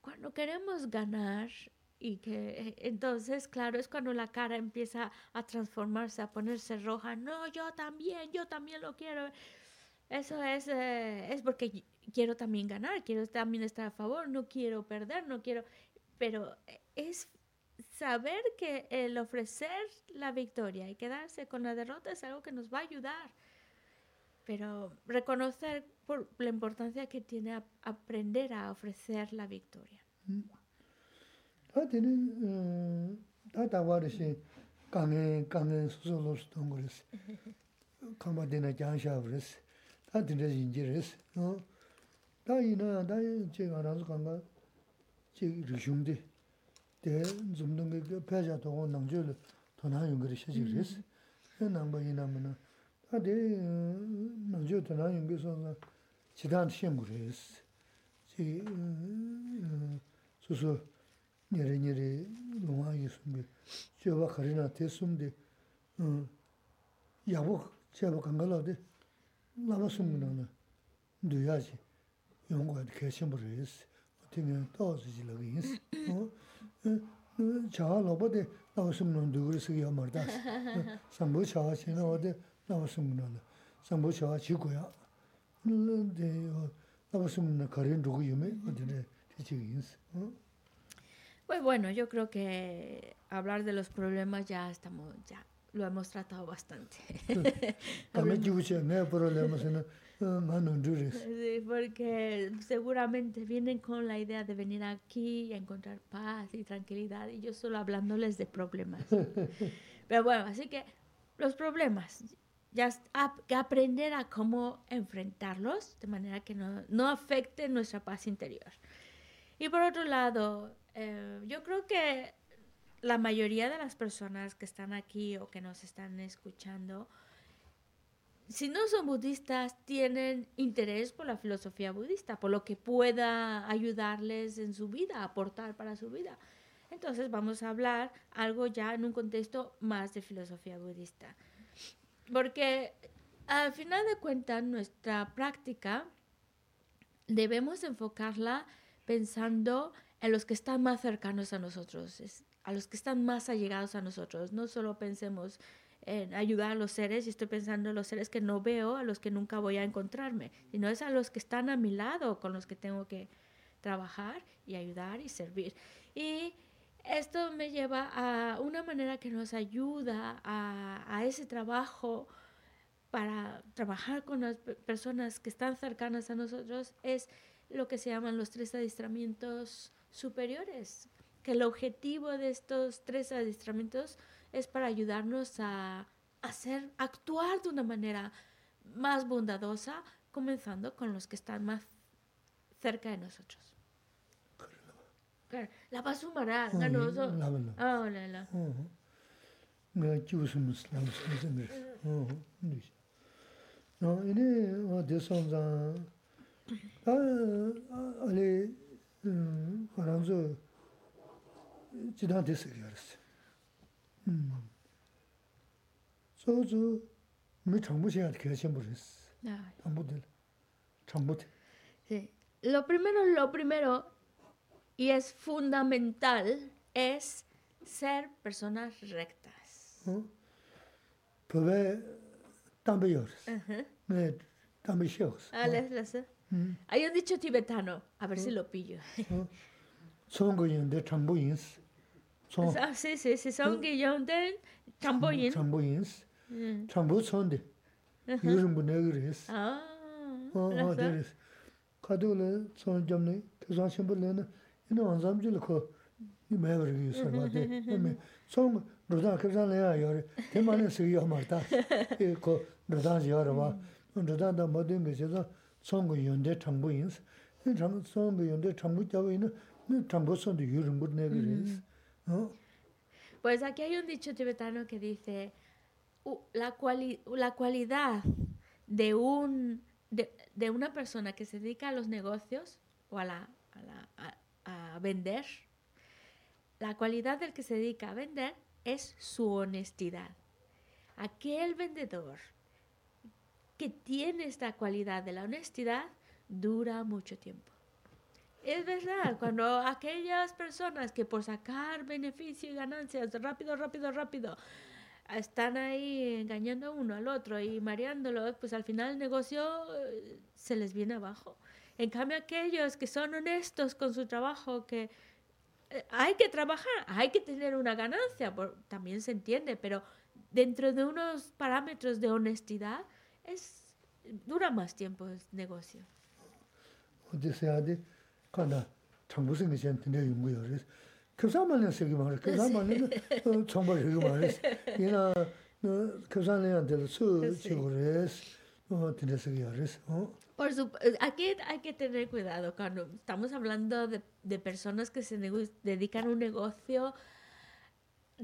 cuando queremos ganar y que entonces, claro, es cuando la cara empieza a transformarse, a ponerse roja, no, yo también, yo también lo quiero. Eso es, eh, es porque quiero también ganar, quiero también estar a favor, no quiero perder, no quiero, pero es saber que el ofrecer la victoria y quedarse con la derrota es algo que nos va a ayudar pero reconocer por la importancia que tiene aprender a ofrecer la victoria. Ta tene ta ta wa de shi gang ge gang ge su su lo su dong ge shi. Ka ma de na jiang xia ge shi. Ta de de yin ji ge shi. No. Ta yi na da yi ji ga ra zu gang ge ji ri xiong de. De zum dong ge ge pe jia dong nang ju le to na yong ge de shi ji ge shi. Nang ba yi na ma na. 아데 먼저 전화인 게서 지단 시험을 지 소소 니레니레 농아이 숨비 저와 laba sumgana duyaji yunga kashin bura yis, tinga tawazi jilaga yis. Chaha laba de laba sumgana duguri sigi ya mardas. Sambu chaha china wade laba sumgana, sambu chaha chigo ya. Laba sumgana karin dugu yume, wadine tichigi yis. Pues bueno, yo creo que hablar de los problemas ya estamos ya lo hemos tratado bastante. sí, porque seguramente vienen con la idea de venir aquí y encontrar paz y tranquilidad y yo solo hablándoles de problemas. Pero bueno, así que los problemas, ya aprender a cómo enfrentarlos de manera que no, no afecte nuestra paz interior. Y por otro lado, eh, yo creo que la mayoría de las personas que están aquí o que nos están escuchando, si no son budistas, tienen interés por la filosofía budista, por lo que pueda ayudarles en su vida, aportar para su vida. Entonces vamos a hablar algo ya en un contexto más de filosofía budista. Porque al final de cuentas, nuestra práctica debemos enfocarla pensando en los que están más cercanos a nosotros, a los que están más allegados a nosotros. No solo pensemos en ayudar a los seres, y estoy pensando en los seres que no veo, a los que nunca voy a encontrarme, sino es a los que están a mi lado, con los que tengo que trabajar y ayudar y servir. Y esto me lleva a una manera que nos ayuda a, ese trabajo para trabajar con las personas que están cercanas a nosotros es lo que se llaman los tres adiestramientos superiores, que el objetivo de estos tres adiestramientos es para ayudarnos a hacer, actuar de una manera más bondadosa, comenzando con los que están más cerca de nosotros. La pasumara, ngano so. Ah, la la. Nga jusu mus la mus mus ngir. Oh, ndi. No, ine o de son za. Ah, ale haranzo jidan de se yaris. Mm. So zo mi changbu xian de ke xian bu res. Ah. Tambu de. Changbu de. Sí. Lo primero, lo primero y es fundamental es ser personas rectas. Pues también me también Ah, les les. Hay un dicho tibetano, a ver si lo pillo. Son guillón de 총 세세세 성게 연된 잠보인 잠보인스 잠보 선데 요즘 뭐 내가 그랬어 아 어, 그래서 가도는 전 점네 그전 심불레는 이는 원zam지를 거 이메 버리기 있어가지고 총 로다 그전에야 요래 대만에 쓰여 말다 이거 로다 지어라 봐 로다다 모든 게 제가 총고 연대 정보인스 이 정보 총고 연대 정보 자고 있는 정보 선도 요즘 뭐 내가 그랬어 Pues aquí hay un dicho tibetano que dice, "U- la, cuali- la cualidad de, un, de, de una persona que se dedica a los negocios o a, la, a vender, la cualidad del que se dedica a vender es su honestidad. Aquel vendedor que tiene esta cualidad de la honestidad dura mucho tiempo. Es verdad, cuando aquellas personas que por sacar beneficio y ganancias rápido, rápido, rápido, están ahí engañando uno al otro y mareándolo, pues al final el negocio eh, se les viene abajo. En cambio, aquellos que son honestos con su trabajo, que eh, hay que trabajar, hay que tener una ganancia, también se entiende, pero dentro de unos parámetros de honestidad, es, dura más tiempo el negocio. 어디 세야데 간다 정부승이 전에 연구 요레스 교사만은 세기 말을 교사만은 정말 세기 말레스 이나 교사네한테 수 Sí. 지고레스 어 드레스기 요레스 어 Por sup- eh, aquí hay que tener cuidado cuando estamos hablando de, de personas que se nego- dedican a un negocio.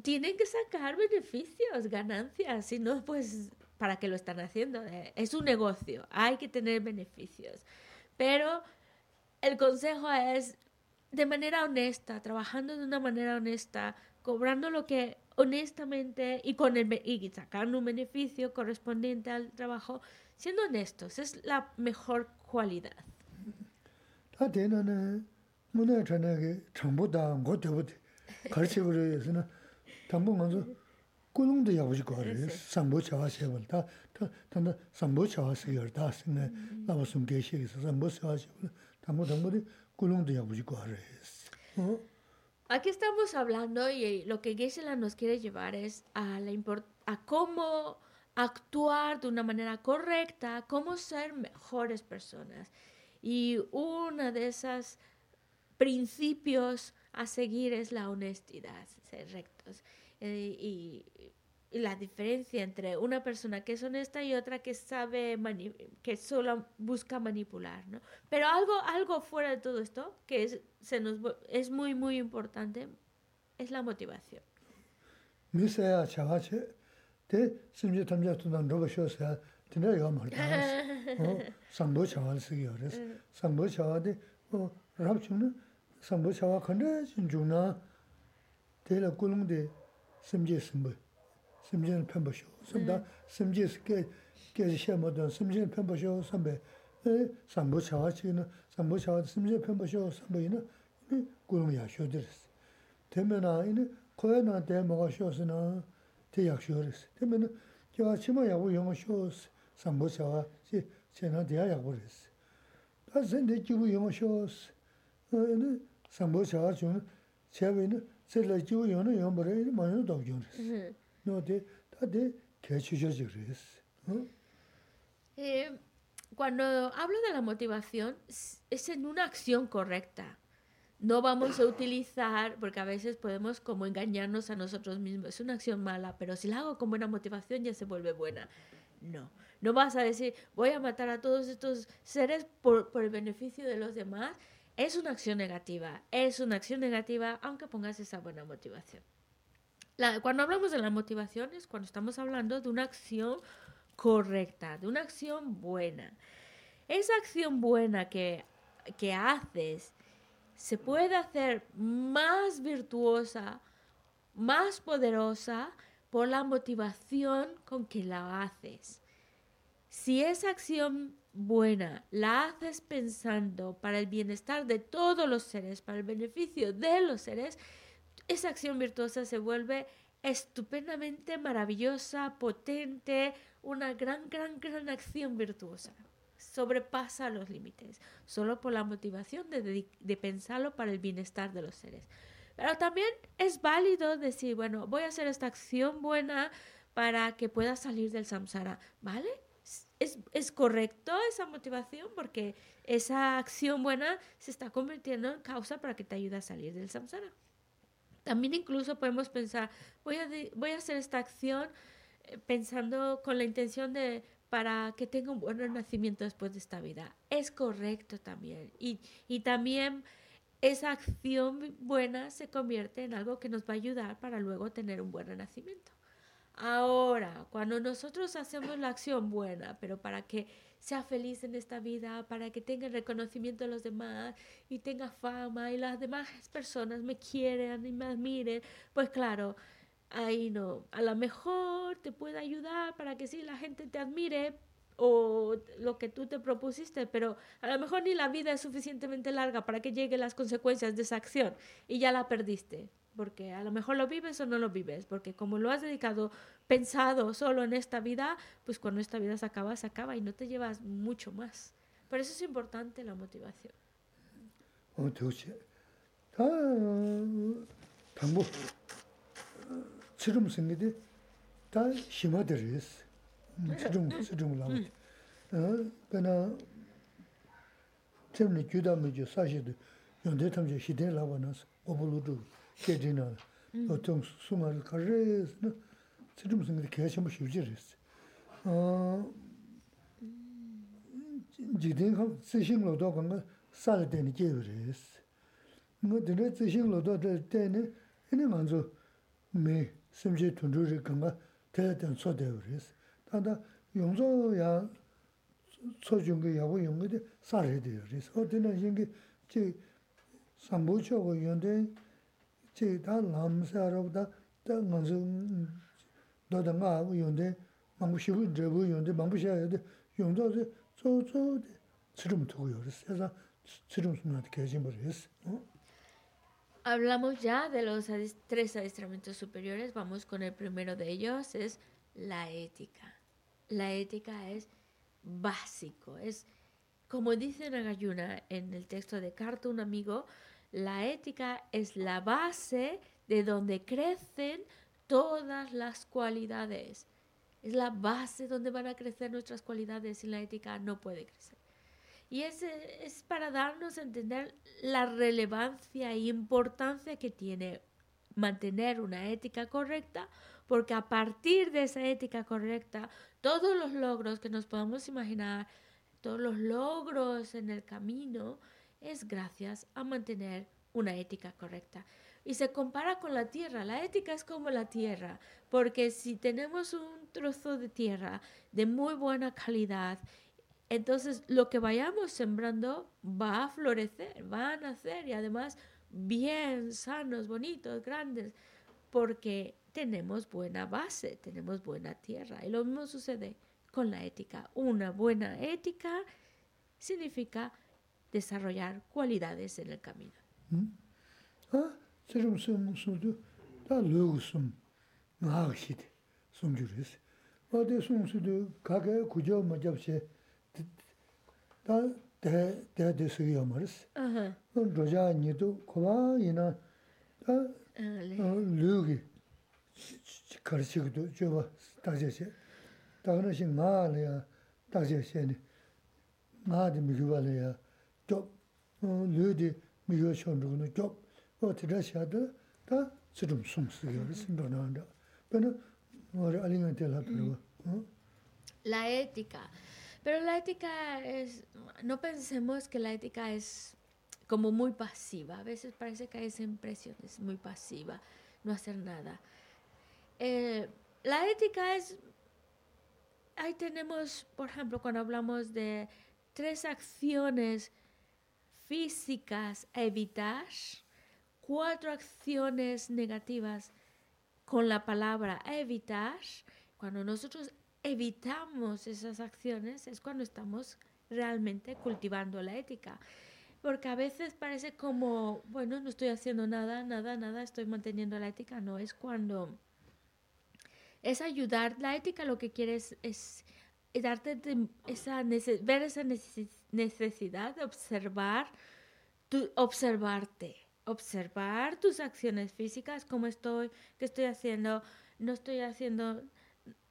Tienen que sacar beneficios, ganancias, si no, pues, ¿para qué lo están haciendo? Eh, Es un negocio, hay que tener beneficios. Pero el consejo es de manera honesta, trabajando de una manera honesta, cobrando lo que honestamente y, con el, y sacando un beneficio correspondiente al trabajo, siendo honestos, es la mejor cualidad. Aquí estamos hablando y lo que Gisela nos quiere llevar es a, la a cómo actuar de una manera correcta, cómo ser mejores personas. Y una de esas principios a seguir es la honestidad, ser rectos. Eh, y y la diferencia entre una persona que es honesta y otra que sabe que solo busca manipular, ¿no? Pero algo, algo fuera de todo esto que es, se nos, es muy, muy importante es la motivación. 미세야 차와체 대 심지 탐자 tundan roba 쇼사 드네 요 말다 어 상보 차와를 쓰기 어려서 상보 차와데 어 랍중은 상보 차와 컨데 진중나 대라 꿀웅데 심지 심보 심지는 편보쇼 심다 심지 스케 깨지 시험하던 심지는 편보쇼 선배 에 상보 차와 지는 상보 차와 심지 편보쇼 선배는 꿀웅이야 쇼들스 되면아 이는 코에나 대 뭐가 쇼스나 대약 쇼르스 되면은 제가 치마 야구 영어 쇼스 삼보샤와 시 제나 대야 야구르스 다선데 기부 영어 쇼스 어는 삼보샤와 좀 제외는 제가 기부 영어 영어를 많이 더 교르스 Eh, cuando hablo de la motivación, es en una acción correcta. No vamos a utilizar, porque a veces podemos como engañarnos a nosotros mismos. Es una acción mala, pero si la hago con buena motivación ya se vuelve buena. No, no vas a decir, voy a matar a todos estos seres por el beneficio de los demás. Es una acción negativa, es una acción negativa, aunque pongas esa buena motivación. La- cuando hablamos de la motivación es cuando estamos hablando de una acción correcta, de una acción buena. Esa acción buena que, que haces se puede hacer más virtuosa, más poderosa por la motivación con que la haces. Si esa acción buena la haces pensando para el bienestar de todos los seres, para el beneficio de los seres, esa acción virtuosa se vuelve estupendamente maravillosa, potente, una gran, gran, gran acción virtuosa. Sobrepasa los límites, solo por la motivación de, pensarlo para el bienestar de los seres. Pero también es válido decir, bueno, voy a hacer esta acción buena para que pueda salir del samsara, ¿vale? Es, es, correcto esa motivación porque esa acción buena se está convirtiendo en causa para que te ayude a salir del samsara. También incluso podemos pensar, voy a, voy a hacer esta acción eh, pensando con la intención de para que tenga un buen renacimiento después de esta vida. Es correcto también. Y, y también esa acción buena se convierte en algo que nos va a ayudar para luego tener un buen renacimiento. Ahora, cuando nosotros hacemos la acción buena, pero para que sea feliz en esta vida, para que tenga reconocimiento de los demás y tenga fama y las demás personas me quieran y me admiren, pues claro, ahí no. A lo mejor te puede ayudar para que sí la gente te admire o lo que tú te propusiste, pero a lo mejor ni la vida es suficientemente larga para que lleguen las consecuencias de esa acción y ya la perdiste porque a lo mejor lo vives o no lo vives, porque como lo has dedicado, pensado solo en esta vida, pues cuando esta vida se acaba, se acaba y no te llevas mucho más. Por eso es importante la motivación. xeedina, otiong sunga kare, tsirum sunga kaya chambu shivji res. Jigdin kham tsishing lodo kanga sali teni jewe res. Nga dine tsishing lodo teni, ene nganzo me semje tundru re kanga tela ten so dewe res. Tanda yongzo ya so jungi yago yungi de sari dewe res. O dine yingi ji sambu chogo yonde lam sa ro da da ngang zu do da nga yong de mang bu shi bu de bu yong de mang bu xia de yong de zo zo de chirum tu yo de sa chirum su na de ke jin bu es Hablamos ya de los tres adiestramientos superiores, vamos con el primero de ellos, es la ética. La ética es básico, es como dice Nagayuna en el texto de Carta un amigo, la ética es la base de donde crecen todas las cualidades. Es la base donde van a crecer nuestras cualidades. Sin la ética no puede crecer. Y es, es para darnos a entender la relevancia e importancia que tiene mantener una ética correcta, porque a partir de esa ética correcta, todos los logros que nos podamos imaginar, todos los logros en el camino, es gracias a mantener una ética correcta. Y se compara con la tierra. La ética es como la tierra, porque si tenemos un trozo de tierra de muy buena calidad, entonces lo que vayamos sembrando va a florecer, va a nacer y además bien sanos, bonitos, grandes, porque tenemos buena base, tenemos buena tierra. Y lo mismo sucede con la ética. Una buena ética significa desarrollar cualidades en el camino. 아 지금 숨 숨도 다 루고 숨 나하시드 숨주르스 어디 숨수도 가게 구조 맞잡시 다 대대스요 말스 아하 그 로자 니도 고마이나 아 루기 가르치기도 줘봐 다제시 다그나신 마래야 다제시니 마디 미규발이야 di gyūwa lī ya, chop, lū di, La ética. Pero la ética es, no pensemos que la ética es como muy pasiva. A veces parece que es impresión, es muy pasiva, no hacer nada. Eh, la ética es, ahí tenemos, por ejemplo, cuando hablamos de tres acciones físicas a evitar, cuatro acciones negativas con la palabra evitar. Cuando nosotros evitamos esas acciones es cuando estamos realmente cultivando la ética. Porque a veces parece como, bueno, no estoy haciendo nada, nada, nada, estoy manteniendo la ética. No, es cuando es ayudar. La ética lo que quiere es, darte esa ver esa necesidad de observar, tu, observarte, observar tus acciones físicas, cómo estoy, qué estoy haciendo, no estoy haciendo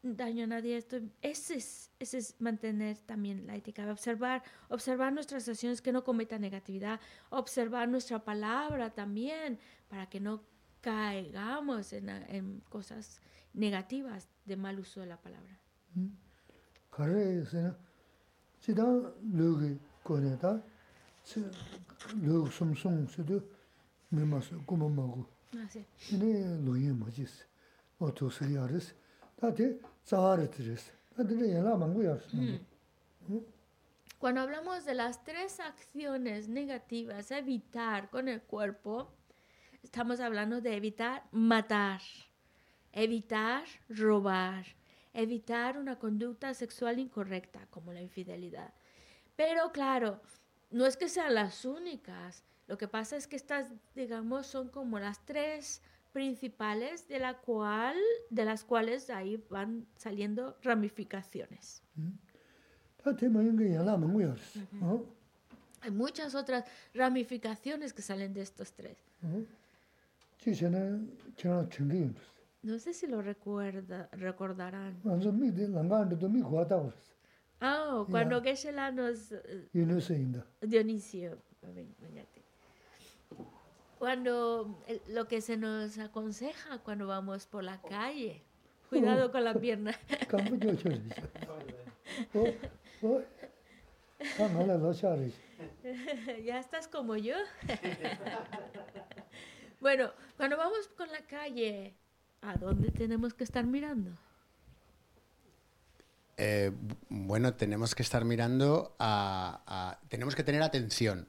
daño a nadie. Esto, ese, es, ese es mantener también la ética, observar, observar nuestras acciones que no cometan negatividad, observar nuestra palabra también, para que no caigamos en, en cosas negativas de mal uso de la palabra. Cuando hablamos de las tres acciones negativas, evitar con el cuerpo, estamos hablando de evitar matar, evitar robar, evitar una conducta sexual incorrecta como la infidelidad. Pero claro, no es que sean las únicas. Lo que pasa es que estas, digamos, son como las tres principales de, la cual, de las cuales ahí van saliendo ramificaciones. Hay muchas otras ramificaciones que salen de estos tres. No sé si lo recuerda, recordarán. Ah, cuando Geshe-la nos... Dionisio. Cuando lo que se nos aconseja cuando vamos por la calle, cuidado con la pierna. ya estás como yo. bueno, cuando vamos por la calle, ¿a dónde tenemos que estar mirando? Eh, bueno, tenemos que estar mirando a, tenemos que tener atención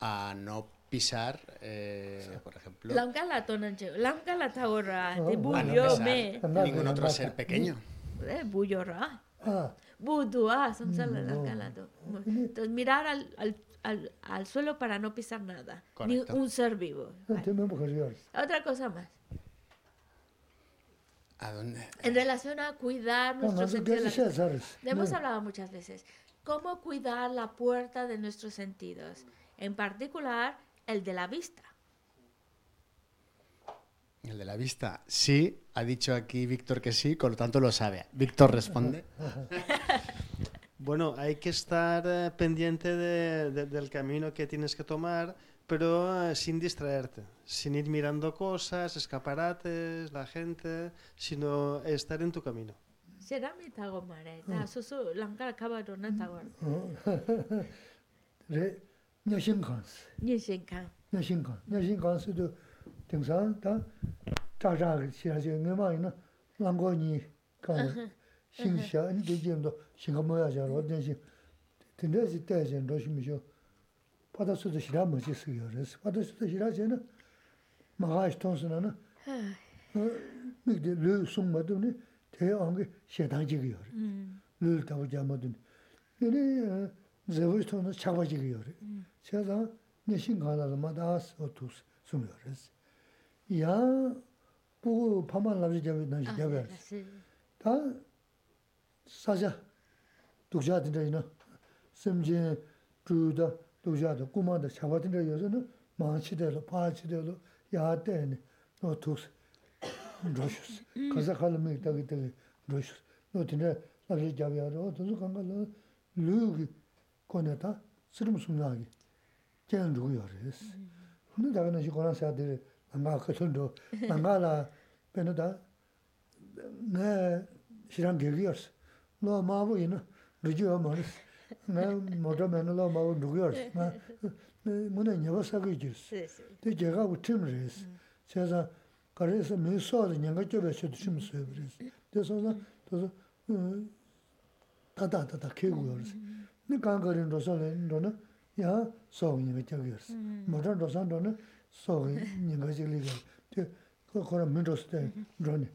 a no pisar, eh, por ejemplo. no ningún otro ser pequeño. Entonces mirar al, al, al, al, suelo para no pisar nada, ni un ser vivo. Otra cosa más. En relación a cuidar nuestros sentidos. Hemos hablado muchas veces. ¿Cómo cuidar la puerta de nuestros sentidos? En particular, el de la vista. El de la vista, sí, ha dicho aquí Víctor que sí, con lo tanto lo sabe. Víctor responde. bueno, hay que estar eh, pendiente del camino que tienes que tomar pero eh, sin distraerte, sin ir mirando cosas, escaparates, la gente, sino estar en tu camino. Será mi tago mare, ta so so langka acaba do na tago. Re, nya xin kan. Nya xin kan. Nya xin kan. Nya xin kan su do ting san ta ta ra ge xia xia nge ma ina lang go ni ka xin xia ni de jian do xin ga mo ya 바다 수도 싫어 뭐지 쓰여 그래서 바다 수도 싫어 쟤는 마가시 통스나는 어 미데 르 숨마도니 대왕게 셰다지기요 르 타고 잡아도니 얘네 제부스 통스 잡아지기요 제가 내신 가나도 마다스 어투스 숨여 그래서 야 보고 밤만 나지 잡이 나지 잡아 다 사자 독자들이나 심지 주다 dōjā 꾸마다 kūmā dā chāpa tīndā yōsā nā māñchī dā lō, pāchī dā lō, yā dā yā nā, nō tūs, rōshūs, kāsā khāla mī tā kī tā kī rōshūs, nō tīndā lā kī jāb yā rō, tō sū kāngā lō, lū kī kōnyā tā, sīrīm sūng nā kī, jān rū yō rī sī. Nō tā kā nā shī kōrā sā tī rī, nā ngā kā chūn rō, nā ngā lā, pē nā tā, nā shirāng kī kī yō rī, nō mā 나 모두 맨으로 막 누구여. 나 문에 녀가 사고 있지. 근데 제가 우팀을 했어. 제가 그래서 민소를 녀가 접에서 주심어요. 그래서 그래서 다다다다 개고요. 네 강거린 로서는 너는 야 소원이 저기요. 모든 로서는 소원이 녀가 지리고. 그 그런 민조스 때 그러니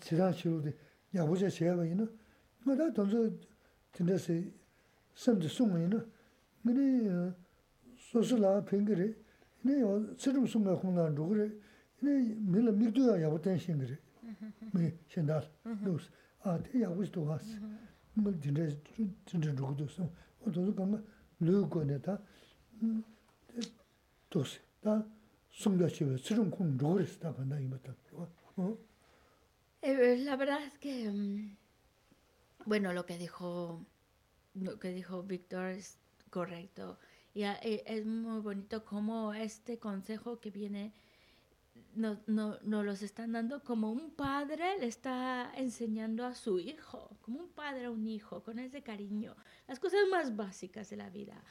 지난 치료도 야 보자 제가 이는 뭐다 던져 진짜세 samdi sunga ina, ngini sosu laa pingi re, ina yo tsirim sunga khunga nrugu re, ina mila mikduya yabu ten shingi re, mi shendal, nus, a te yabu si tuwa si, mil dindre, dindre nrugu tu sunga, o tozu kanga luyo go ne ta, tosi, ta sunga shiwa, tsirim khunga nrugu re si ta kanda ima ta. La verdad es que, bueno, lo que dijo lo que dijo Víctor es correcto. Y ah, eh, es muy bonito cómo este consejo que viene nos no, no los están dando como un padre le está enseñando a su hijo, como un padre a un hijo, con ese cariño, las cosas más básicas de la vida.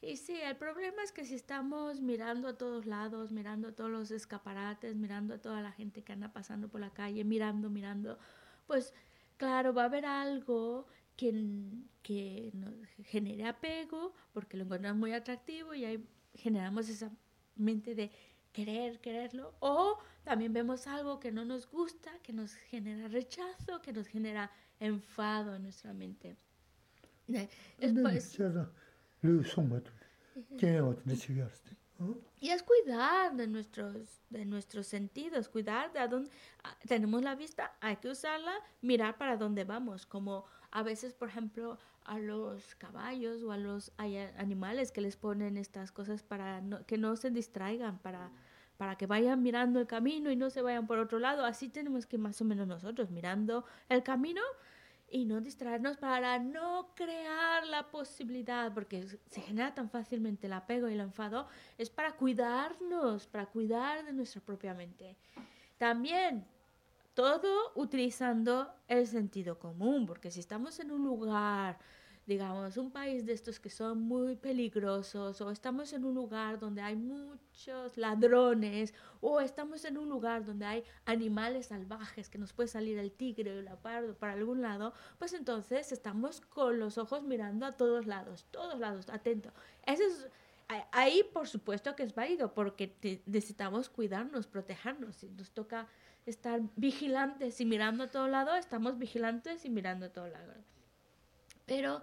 Y sí, el problema es que si estamos mirando a todos lados, mirando todos los escaparates, mirando a toda la gente que anda pasando por la calle, mirando, mirando, pues claro, va a haber algo que, que nos genere apego porque lo encontramos muy atractivo y ahí generamos esa mente de querer, quererlo. O también vemos algo que no nos gusta, que nos genera rechazo, que nos genera enfado en nuestra mente. Después, y es cuidar de nuestros, de nuestros sentidos, cuidar de a dónde tenemos la vista, hay que usarla, mirar para dónde vamos, como a veces, por ejemplo, a los caballos o a los animales que les ponen estas cosas para que no se distraigan, para, para que vayan mirando el camino y no se vayan por otro lado. Así tenemos que más o menos nosotros, mirando el camino, y no distraernos para no crear la posibilidad, porque se genera tan fácilmente el apego y el enfado, es para cuidarnos, para cuidar de nuestra propia mente. También todo utilizando el sentido común, porque si estamos en un lugar digamos, un país de estos que son muy peligrosos, o estamos en un lugar donde hay muchos ladrones, o estamos en un lugar donde hay animales salvajes, que nos puede salir el tigre o el leopardo para algún lado, pues entonces estamos con los ojos mirando a todos lados, todos lados, atento. Eso es, ahí por supuesto que es válido, porque necesitamos cuidarnos, protegernos, si nos toca estar vigilantes y mirando a todos lados, estamos vigilantes y mirando a todos lados. Pero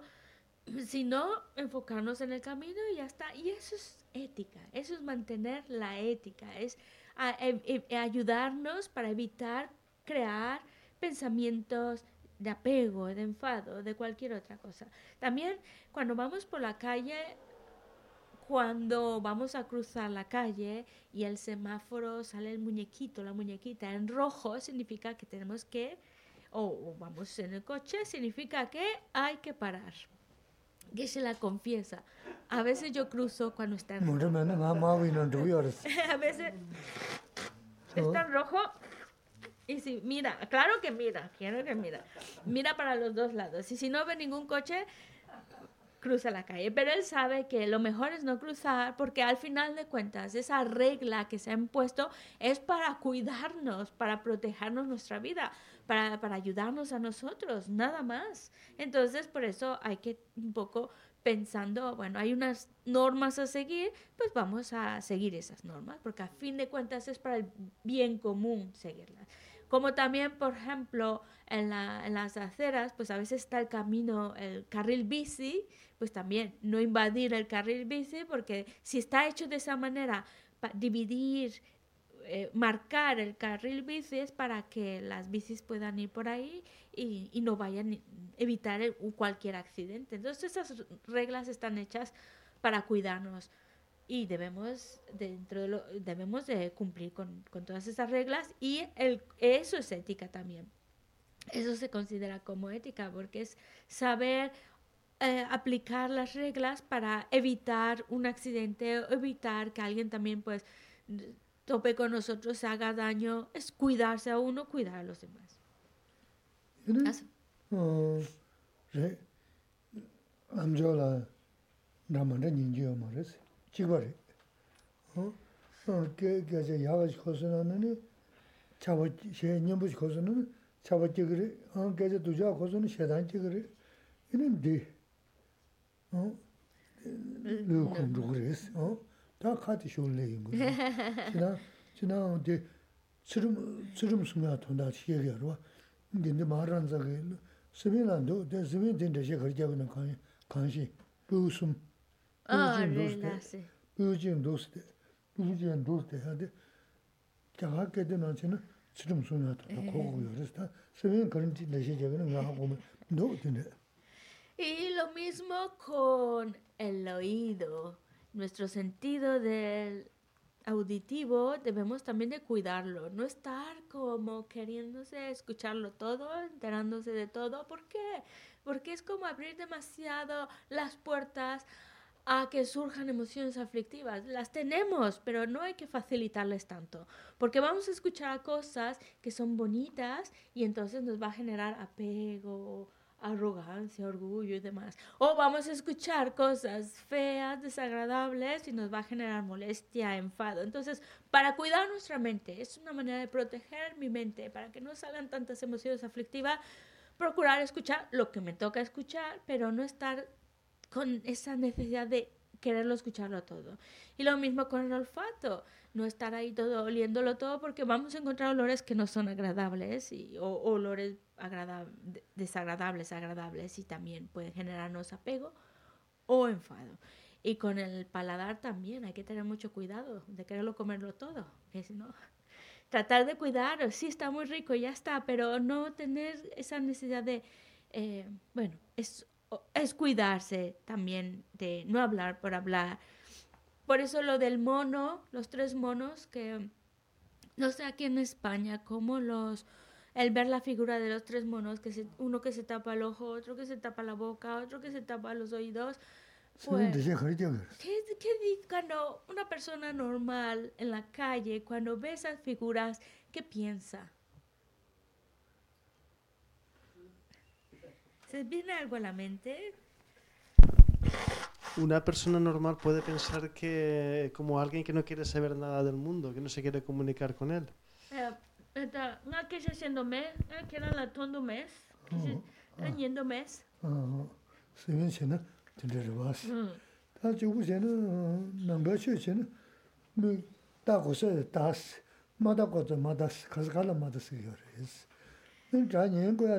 sino enfocarnos en el camino y ya está. Y eso es ética, eso es mantener la ética, es e, e, ayudarnos para evitar crear pensamientos de apego, de enfado, de cualquier otra cosa. También cuando vamos por la calle, cuando vamos a cruzar la calle y el semáforo sale el muñequito, la muñequita en rojo, significa que tenemos que, o vamos en el coche, significa que hay que parar que se la confiesa. A veces yo cruzo cuando está en rojo. a veces está en rojo y si mira, claro que mira, quiero que mira. Mira para los dos lados. Y si no ve ningún coche, cruza la calle. Pero él sabe que lo mejor es no cruzar porque al final de cuentas esa regla que se ha impuesto es para cuidarnos, para protegernos nuestra vida para, para ayudarnos a nosotros, nada más. Entonces, por eso hay que un poco pensando, bueno, hay unas normas a seguir, pues vamos a seguir esas normas, porque a fin de cuentas es para el bien común seguirlas. Como también, por ejemplo, en, la, las aceras, pues a veces está el camino, el carril bici, pues también no invadir el carril bici, porque si está hecho de esa manera, dividir eh, marcar el carril bici es para que las bicis puedan ir por ahí y, y no vayan a evitar cualquier accidente. Entonces esas reglas están hechas para cuidarnos y debemos dentro de lo, debemos de cumplir con, con, todas esas reglas y el, eso es ética también. Eso se considera como ética porque es saber eh, aplicar las reglas para evitar un accidente evitar que alguien también pues tope con nosotros, se haga daño, es cuidarse a uno, cuidar a los demás. chikbari. Gyaja yagashi khosu nani chaba, she nyambushi khosu nani chaba chikari, gyaja duja khosu nani shedan chikari. Inin di, lu kundu kuris, ta kati shunle ingu. China, china di tsirum, tsirum sumya tunda shiyagirwa. Dindi maharanzagi, simi nandu, simi dinda she karjagu na kanshi, lu sum. 아 레나세 부진 도스데 부진 도스데 하데 자하게 되는 저는 스름 숨야 돈다 고고요. 그래서 스미 그런 짓 내시 제거는 가 하고 너 되네. Y lo mismo con el oído. nuestro sentido del auditivo debemos también de cuidarlo, no estar como queriéndose escucharlo todo, enterándose de todo. ¿Por qué? Porque es como abrir demasiado las puertas a que surjan emociones aflictivas. Las tenemos, pero no hay que facilitarles tanto, porque vamos a escuchar cosas que son bonitas y entonces nos va a generar apego, arrogancia, orgullo y demás. O vamos a escuchar cosas feas, desagradables y nos va a generar molestia, enfado. Entonces, para cuidar nuestra mente, es una manera de proteger mi mente, para que no salgan tantas emociones aflictivas, procurar escuchar lo que me toca escuchar, pero no estar con esa necesidad de quererlo escucharlo todo. Y lo mismo con el olfato, no estar ahí todo oliéndolo todo porque vamos a encontrar olores que no son agradables y, o, olores desagradables, agradables y también pueden generarnos apego o enfado. Y con el paladar también hay que tener mucho cuidado de quererlo comerlo todo, si no, tratar de cuidar, sí está muy rico, ya está, pero no tener esa necesidad de, eh, bueno, es es cuidarse también de no hablar por hablar. Por eso lo del mono, los tres monos, que no sé aquí en España cómo los, el ver la figura de los tres monos, que se, uno que se tapa el ojo, otro que se tapa la boca, otro que se tapa los oídos. Pues, ¿qué, ¿Qué cuando una persona normal en la calle, cuando ve esas figuras, qué piensa? ¿Se viene algo a la mente? Una persona normal puede pensar que como alguien que no quiere saber nada del mundo, que no se quiere comunicar con él. No que se haciendo mes, que era la tondo mes, que se yendo mes. Se ven chena, tendré vas. Ta chena, namba chu chena, mi ta ko se tas, ma da ko ma das, kas kala ma das yo res. Ni ja nyen ko ya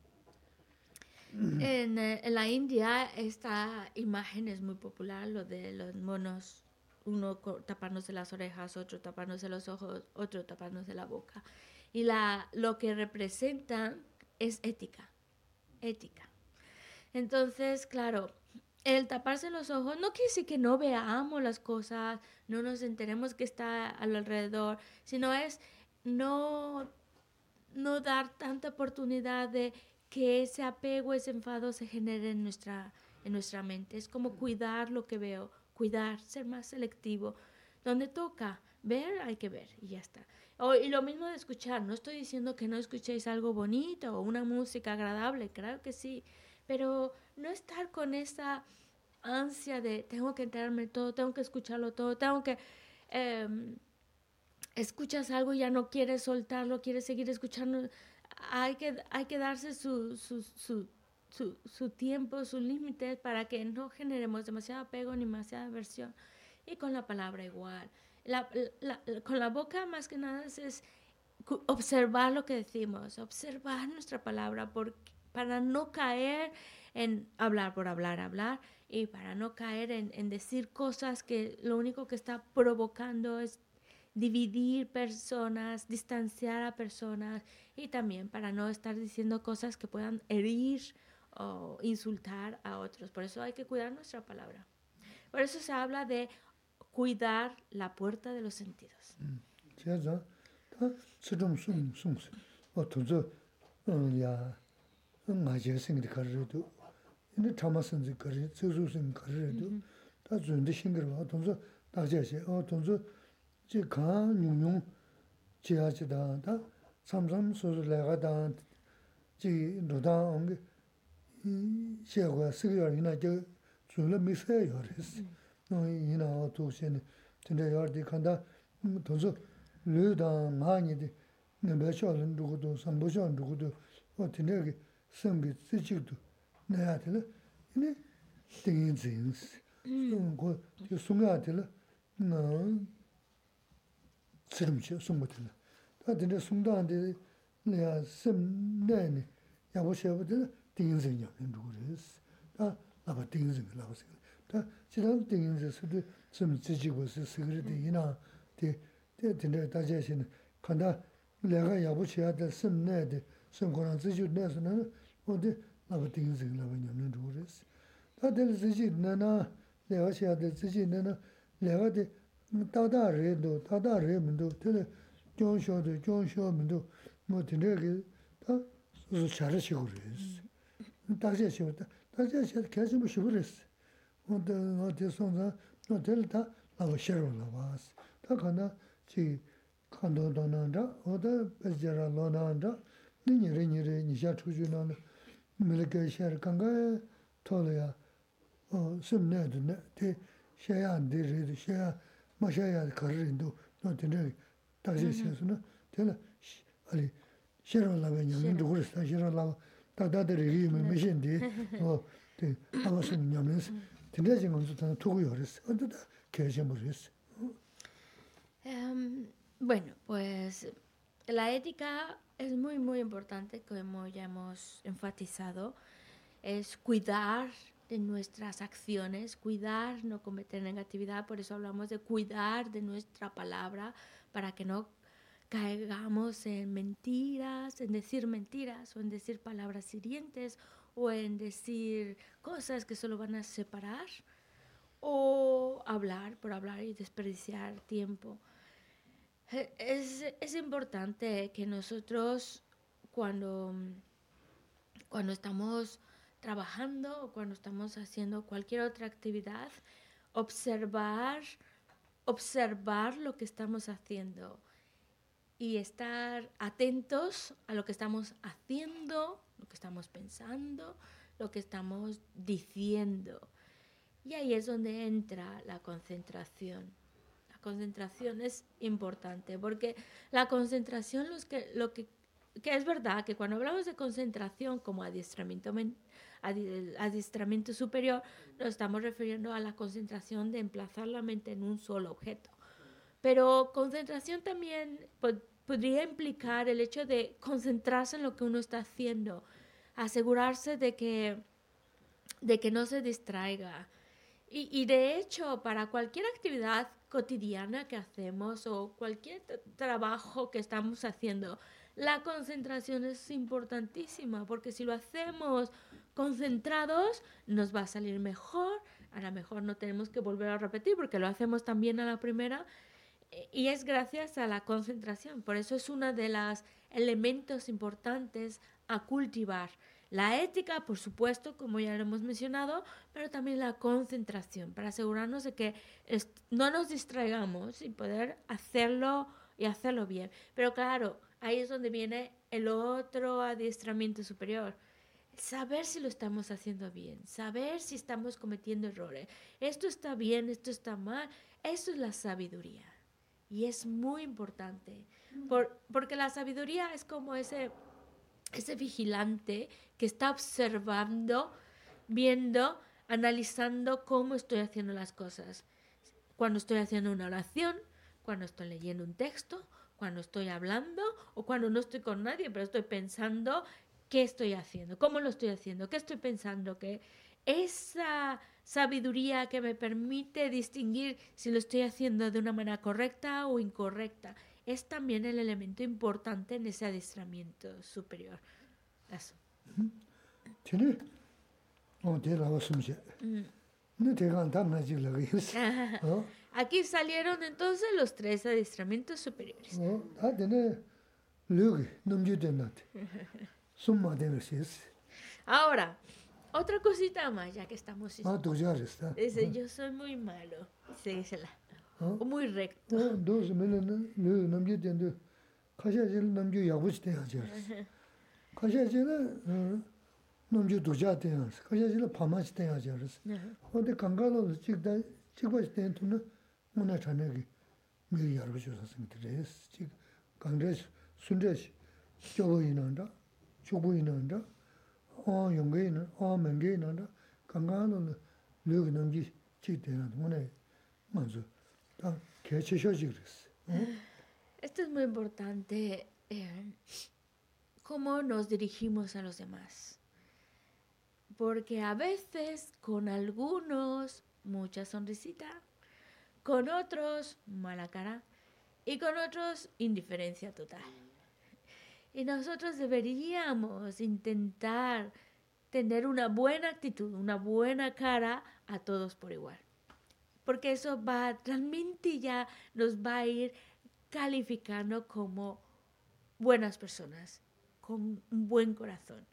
En, eh, en, la India esta imagen es muy popular, lo de los monos, uno tapándose las orejas, otro tapándose los ojos, otro tapándose la boca. Y la, lo que representa es ética, ética. Entonces, claro, el taparse los ojos no quiere decir que no veamos las cosas, no nos enteremos que está alrededor, sino es no, no dar tanta oportunidad de que ese apego, ese enfado se genere en nuestra, en nuestra mente. Es como cuidar lo que veo, cuidar, ser más selectivo. Donde toca ver, hay que ver y ya está. y lo mismo de escuchar. No estoy diciendo que no escuchéis algo bonito o una música agradable, claro que sí, pero no estar con esa ansia de tengo que enterarme todo, tengo que escucharlo todo, tengo que... Em, escuchas algo y ya no quieres soltarlo, quieres seguir escuchando hay que, hay que darse su, su, su, su, tiempo, sus límites para que no generemos demasiado apego ni demasiada aversión. Y con la palabra igual. La, con la boca más que nada es, observar lo que decimos, observar nuestra palabra por, para no caer en hablar por hablar, hablar y para no caer en, en decir cosas que lo único que está provocando es dividir personas, distanciar a personas y también para no estar diciendo cosas que puedan herir o insultar a otros. Por eso hay que cuidar nuestra palabra. Por eso se habla de cuidar la puerta de los sentidos. chi kaa nyung nyung chi yaa chi daa, daa sam sam su su lai kaa daa, chi ndu daa ongi xia kwaa sik yaa yinaa chi zu la mi saa yaa resi. Nung yinaa waa tuu xini, tinda yaa di kaa tunzu lu daa ngaa nyi di nambaa shaa lan dhugu du, sambu shaa lan dhugu du, waa tinda ki sam ki tsi chik du, naa tila, yini tingin zinsi. Sungaa tila, tsirimchi sungpa tila. Tā tila sungta andi laya sim nayani yabu shabu tila tingin zingi yamin dhugu resi. Tā laba tingin zingi laba zingi. Tā chidan tingin zingi sudi sim tsijigo si sikiri di ina di tila dajaya shini kanda laya yabu shaya tila sim nayadi sim koran tsijigo nayasi nana o di laba tingin zingi laba yamin dhugu resi. Tā tila tsijigo nana laya shaya tila tsijigo nana laya di tātā rē ndō, tātā rē mndō, tēne gyōng shō ndō, gyōng shō mndō, mō tēne kē, tā sō chārā shīgō rē sī. Tākshē shīgō, tākshē shē kēshī mō shīgō rē sī. Mō tē, mō tē sōng zā, mō tēne tā lāba shē rō lā wā sī. Tā kāndā chī kāndō dō nā ndā, o tā pēs jā rā lō nā ndā, nī nī rē nī rē, nī shā chū chū nā nā, mē lē kē shē rā kāngā tō lā yā, sīm nē dō nē, tē shē yā ndē rē dō, shē yā mā shē yā kā rī ndō, nō tī rī 다시 시에서는 되나 아니 싫어 라면 냥 누구를 다 싫어 라 다다들이 이미 미신디 어 네. 아무튼 냐면 근데 지금 좀 두고 그랬어. 어디다 계셔 모르겠어. Um, bueno, pues la ética es muy, muy importante, como ya hemos enfatizado, es cuidar de nuestras acciones, cuidar, no cometer negatividad, por eso hablamos de cuidar de nuestra palabra, para que no caigamos en mentiras, en decir mentiras o en decir palabras hirientes o en decir cosas que solo van a separar o hablar por hablar y desperdiciar tiempo. E, es, es importante que nosotros cuando, cuando estamos trabajando o cuando estamos haciendo cualquier otra actividad, observar observar lo que estamos haciendo y estar atentos a lo que estamos haciendo, lo que estamos pensando, lo que estamos diciendo. Y ahí es donde entra la concentración. La concentración es importante porque la concentración, que, lo que, que es verdad que cuando hablamos de concentración como adiestramiento mental, adiestramiento superior, nos estamos refiriendo a la concentración de emplazar la mente en un solo objeto. Pero concentración también podría implicar el hecho de concentrarse en lo que uno está haciendo, asegurarse de que, de que no se distraiga. Y, y de hecho, para cualquier actividad cotidiana que hacemos o cualquier trabajo que estamos haciendo, la concentración es importantísima, porque si lo hacemos concentrados, nos va a salir mejor. A lo mejor no tenemos que volver a repetir porque lo hacemos también a la primera. Y es gracias a la concentración. Por eso es uno de los elementos importantes a cultivar. La ética, por supuesto, como ya lo hemos mencionado, pero también la concentración, para asegurarnos de que no nos distraigamos y poder hacerlo y hacerlo bien. Pero claro, ahí es donde viene el otro adiestramiento superior saber si lo estamos haciendo bien, saber si estamos cometiendo errores. Esto está bien, esto está mal. Eso es la sabiduría. Y es muy importante, porque la sabiduría es como ese, ese vigilante que está observando, viendo, analizando cómo estoy haciendo las cosas. Cuando estoy haciendo una oración, cuando estoy leyendo un texto, cuando estoy hablando o cuando no estoy con nadie, pero estoy pensando qué estoy haciendo, cómo lo estoy haciendo, qué estoy pensando, que esa sabiduría que me permite distinguir si lo estoy haciendo de una manera correcta o incorrecta, es también el elemento importante en ese adiestramiento superior. Eso. Aquí salieron entonces los tres adiestramientos superiores. summa debe ser. Ahora, otra cosita más, ya que estamos... Ah, tú ya está. Dice, ah. yo soy muy malo. Dísela. Ah. O muy recto. Ah, dos, me lo nombré de... Kashajilu namgyu yaguchi deya jarsi. Kashajilu ah, namgyu doja deya jarsi. Kashajilu pamachi deya jarsi. Ode kangalolu chikda, chikbachi deya tuna muna chanagi mgyu yarguchi sasang dirayas. Chik kandrash, sundrash, gyobo inanda. Esto es muy importante, eh, cómo nos dirigimos a los demás. Porque a veces con algunos mucha sonrisita, con otros mala cara y con otros indiferencia total. Y nosotros deberíamos intentar tener una buena actitud, una buena cara a todos por igual. Porque eso va, realmente ya nos va a ir calificando como buenas personas, con un buen corazón.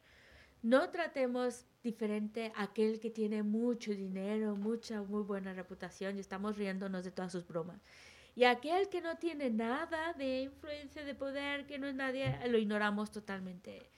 No tratemos diferente a aquel que tiene mucho dinero, mucha, muy buena reputación y estamos riéndonos de todas sus bromas. Y aquel que no tiene nada de influencia, de poder, que no es nadie, lo ignoramos totalmente.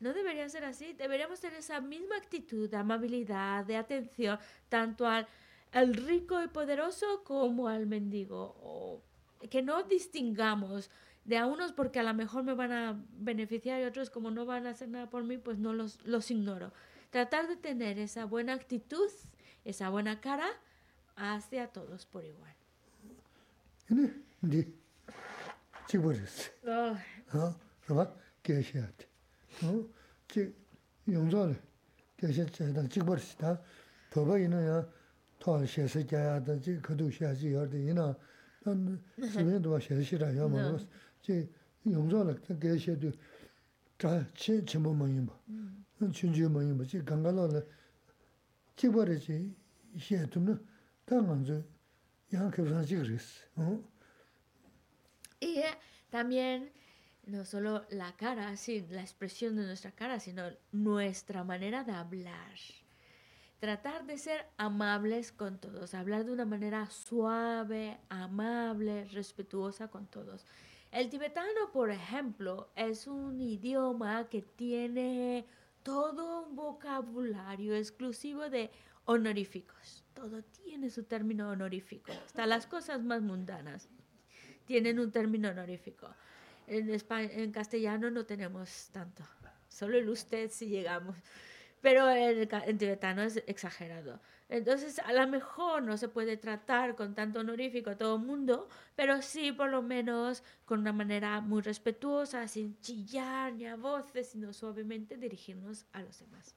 No debería ser así. Deberíamos tener esa misma actitud de amabilidad, de atención, tanto al, al rico y poderoso como al mendigo. O que no distingamos de a unos porque a lo mejor me van a beneficiar y otros como no van a hacer nada por mí, pues no los, los ignoro. Tratar de tener esa buena actitud, esa buena cara hacia todos por igual. 네, 네. 지버렸어. Oh, 어, 그봐 계셔야지. 어, 지 용서를 계셔야다 지버렸다. 더바이는야 더 셔서 자야다 지 그도 셔야지 여기나 난 지면도 와 셔시라 야 뭐. 지 용서를 계셔도 자 친친모 뭐이 뭐. 응, 춘주 뭐이 뭐. 지 강가로는 지버리지 셔도는 당한저 양 그런 지그랬어. 어? Y eh, también no solo la cara, sí, la expresión de nuestra cara, sino nuestra manera de hablar. Tratar de ser amables con todos, hablar de una manera suave, amable, respetuosa con todos. El tibetano, por ejemplo, es un idioma que tiene todo un vocabulario exclusivo de honoríficos. Todo tiene su término honorífico, hasta las cosas más mundanas tienen un término honorífico. En, espa- en castellano no tenemos tanto, solo el usted si llegamos. Pero en tibetano es exagerado. Entonces, a lo mejor no se puede tratar con tanto honorífico a todo el mundo, pero sí, por lo menos, con una manera muy respetuosa, sin chillar ni a voces, sino suavemente dirigirnos a los demás.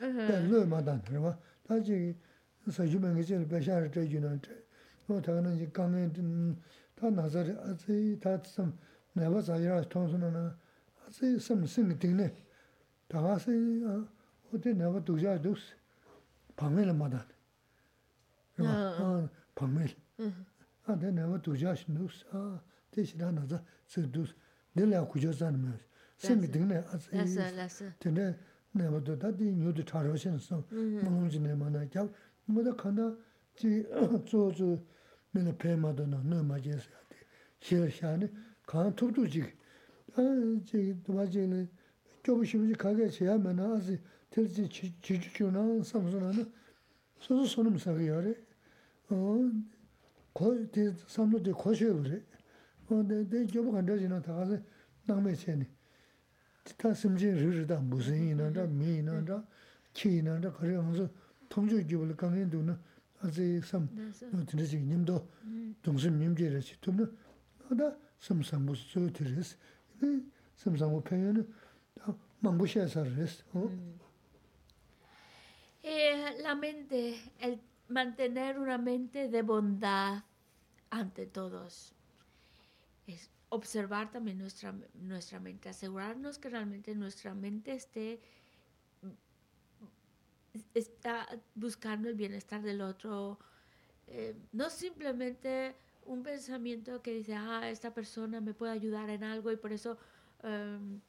lō mā tāng tā rwa, tā chī sā shū bēngi chī rī bē shā rī chē chū nā chē, nō tā kā nā chī kāng nē, tā nā sā rī ā tsī tā tsam nā bā sā yī rā tōng sū nā nā, ā tsī sam sīng tīng nē, tā kā sī wō tī nā bā dūk shā dūk sī, pāng mē lā mā tāng, pāng mē lā, ā tī nā bā dūk shā shī dūk sī, ā tī shī rā nā tsā tsī dūk sī, dī lā khu chā sā nā mē, sīng tīng nē, ā tsī, tī nē, 아, 대신에 나자 쓰두스. 내가 구조자는 뭐. 생이 되네. Las, 아세. las, 근데 내가 또 다디 뉴도 차로신서 뭔지네 만나 자 뭐다 간다 지 조조 내가 배마도나 너 맞이해서 돼 실샤네 간 톱도지 아지 도마지는 조부시부지 가게 제하면 아지 들지 지주주나 삼선하는 소소 손음 사기야래 어 거의 대 삼도대 거셔 그래 어내 조부 간다지나 다 가서 남매체네 다 심지 르르다 무슨 이나다 미나다 키나다 그러면서 통주 기불 강연도는 아직 삼 너들이 님도 동심 님제를 시도는 나다 섬삼 무슨 소리스 이 섬삼 편에는 망부시에서스 어 Eh, la mente, el mantener una mente de bondad ante todos. Es observar también nuestra, nuestra mente, asegurarnos que realmente nuestra mente esté está buscando el bienestar del otro, eh, no simplemente un pensamiento que dice, ah, esta persona me puede ayudar en algo y por eso em,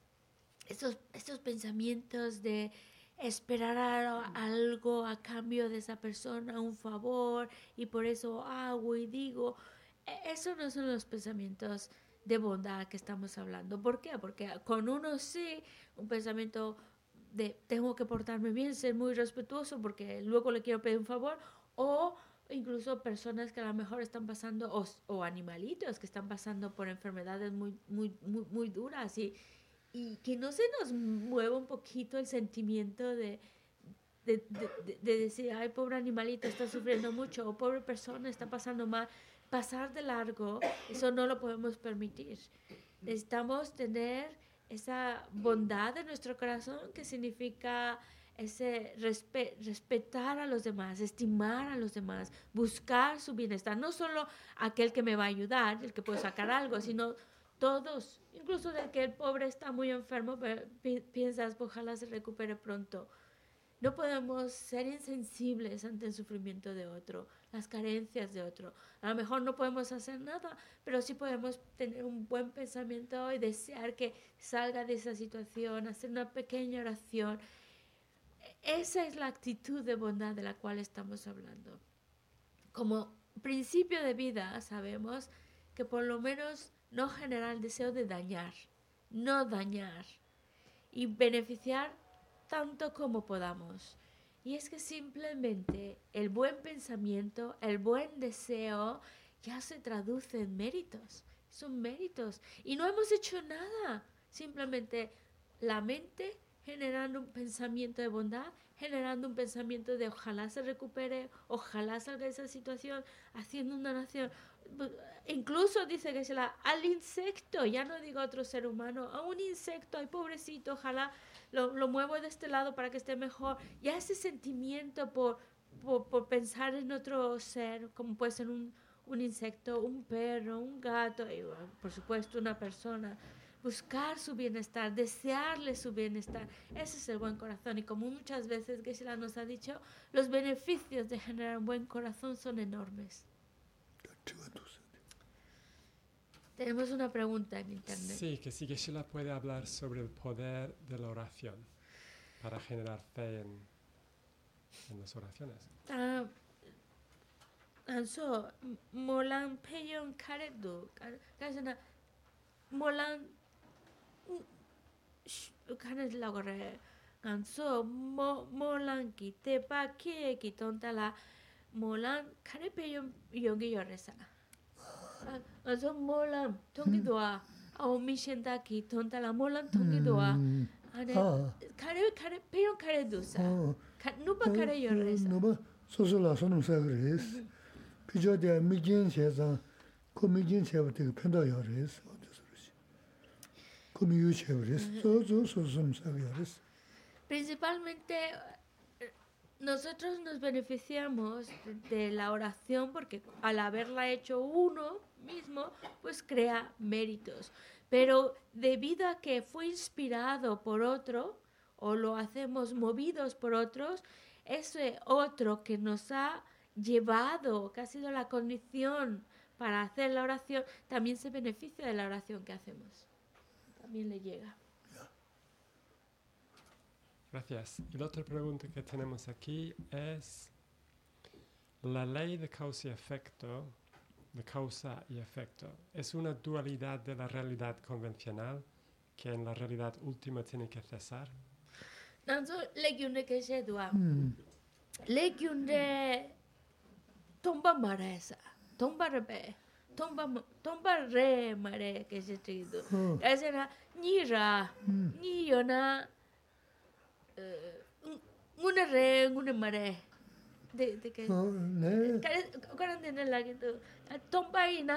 estos, estos pensamientos de esperar a- algo a cambio de esa persona, un favor, y por eso hago y digo, e- Esos no son los pensamientos de bondad que estamos hablando. ¿Por qué? Porque con uno sí, un pensamiento de tengo que portarme bien, ser muy respetuoso porque luego le quiero pedir un favor, o incluso personas que a lo mejor están pasando, o, o animalitos que están pasando por enfermedades muy, muy, muy, muy duras y, y que no se nos mueva un poquito el sentimiento de, de, de- de- de decir, ay, pobre animalito, está sufriendo mucho, o pobre persona, está pasando mal. Pasar de largo, eso no lo podemos permitir. Necesitamos tener esa bondad en nuestro corazón que significa ese respe- respetar a los demás, estimar a los demás, buscar su bienestar, no solo aquel que me va a ayudar, el que puede sacar algo, sino todos, incluso del que el pobre está muy enfermo, pi- piensas, ojalá se recupere pronto. No podemos ser insensibles ante el sufrimiento de otro, las carencias de otro. A lo mejor no podemos hacer nada, pero sí podemos tener un buen pensamiento y desear que salga de esa situación, hacer una pequeña oración. Esa es la actitud de bondad de la cual estamos hablando. Como principio de vida sabemos que por lo menos no generar el deseo de dañar, no dañar y beneficiar tanto como podamos. Y es que simplemente el buen pensamiento, el buen deseo, ya se traduce en méritos. Son méritos. Y no hemos hecho nada. Simplemente la mente generando un pensamiento de bondad, generando un pensamiento de ojalá se recupere, ojalá salga de esa situación, haciendo una nación. Incluso dice que se la al insecto, ya no digo a otro ser humano, a un insecto, ay pobrecito, ojalá lo, lo muevo de este lado para que esté mejor. Ya ese sentimiento por, por, por pensar en otro ser, como puede ser un, un insecto, un perro, un gato, y bueno, por supuesto una persona, buscar su bienestar, desearle su bienestar. Ese es el buen corazón. Y como muchas veces Geshe-la nos ha dicho, los beneficios de generar un buen corazón son enormes. Tenemos una pregunta en internet. Sí, que sí que Sheila puede hablar sobre el poder de la oración para generar fe en, en las oraciones. 아, 안소 몰랑 페용 카레도 가서나 몰랑 카레라고 그래 안소 모 몰랑 기테 바케 기톤달라 몰랑 카레 페용 여기 열에서 안소 몰랑 통기도아 아오 미신다 기톤달라 몰랑 통기도아 음, 아네 아, 카레 카레 페용 카레도사 어, 누바 카레 열에서 너무 소소라 소는 사그레스. 비저데 미진 세상 그 미진 세부 되게 편도 열레스. 어디서 그러지? 그 미유 세브레스. 소소 소소는 사그레스. Principalmente eh, nosotros nos beneficiamos de la oración porque al haberla hecho uno mismo, pues crea méritos. Pero debido a que fue inspirado por otro o lo hacemos movidos por otros, ese otro que nos ha llevado, que ha sido la condición para hacer la oración, también se beneficia de la oración que hacemos. También le llega. Gracias. Y la otra pregunta que tenemos aquí es, la ley de causa y efecto, de causa y efecto, es una dualidad de la realidad convencional que en la realidad última tiene que cesar. 난소 레기운데 계셔도아 음. 레기운데 동바 말해서 동바를 배 동바 동바레 말해 계셔지도 어. 그래서 니라 음. 니요나 ngune re ngune mare de de ke karan de ne lagi to tomba ina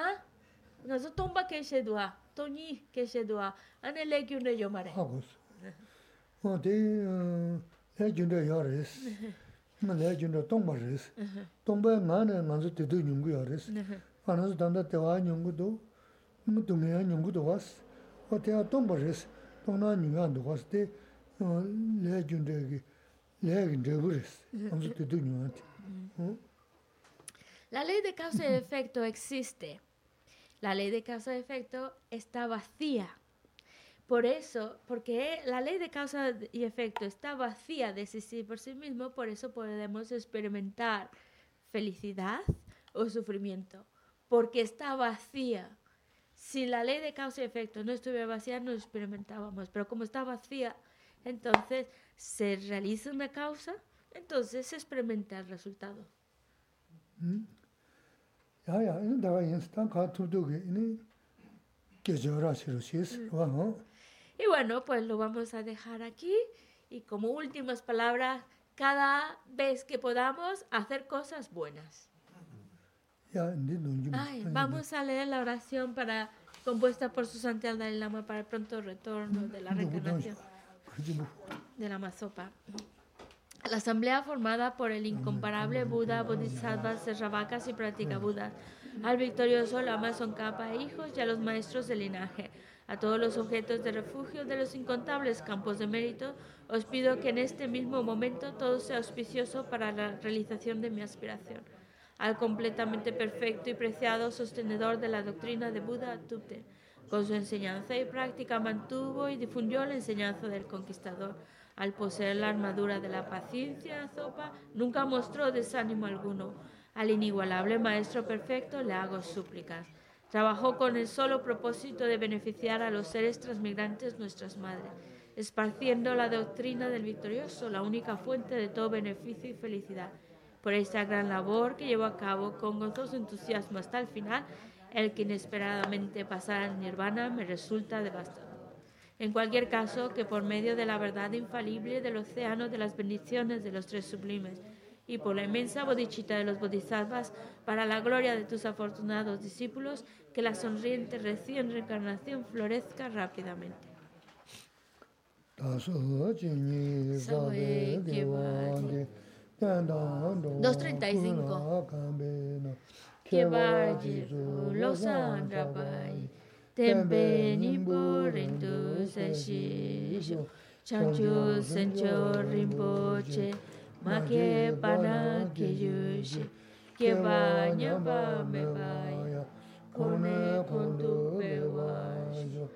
ngazo tomba ke she dua. Toni ke she dua. Ane le gyu ne yo mare ha bus o de eh, le gyu ne yo res ma le gyu ne tomba res tomba ma ne manzo te du nyung yo res anazo danda te wa nyung do mu du me nyung do was o te tomba res tona nyung do was de La ley de causa y efecto existe. La ley de causa y efecto está vacía. Por eso, porque la ley de causa y efecto está vacía de sí por sí mismo, por eso podemos experimentar felicidad o sufrimiento, porque está vacía. Si la ley de causa y efecto no estuviera vacía, no experimentábamos, pero como está vacía, entonces, se realiza una causa, entonces se experimenta el resultado. Ya, mm. y bueno, pues lo vamos a dejar aquí. Y como últimas palabras, cada vez que podamos, hacer cosas buenas. Ay, vamos a leer la oración para, compuesta por su Santiago Dalai Lama para el pronto retorno de la reencarnación de la Mazopa. La asamblea formada por el incomparable Buda, Bodhisattvas, Serravakas y Pratika Budas, al victorioso Lama Tsongkhapa e hijos y a los maestros del linaje, a todos los objetos de refugio de los incontables campos de mérito, os pido que en este mismo momento todo sea auspicioso para la realización de mi aspiración. Al completamente perfecto y preciado sostenedor de la doctrina de Buda, Tupten, con su enseñanza y práctica mantuvo y difundió la enseñanza del conquistador. Al poseer la armadura de la paciencia, Zopa nunca mostró desánimo alguno. Al inigualable Maestro Perfecto le hago súplicas. Trabajó con el solo propósito de beneficiar a los seres transmigrantes nuestras madres, esparciendo la doctrina del victorioso, la única fuente de todo beneficio y felicidad. Por esta gran labor que llevó a cabo con gozoso entusiasmo hasta el final, el que inesperadamente pasara al nirvana me resulta devastador. En cualquier caso, que por medio de la verdad infalible del océano de las bendiciones de los tres sublimes y por la inmensa bodichita de los bodhisattvas, para la gloria de tus afortunados discípulos, que la sonriente recién reencarnación florezca rápidamente. ...235... Kibaji Losandra Bai, Tembe Nimbo Rindu Senshisho, Chanchu Sencho Rinpoche, che Pana Kiyushi, Kiba Nyamba Mebaya, Kone Kondu Bewasho,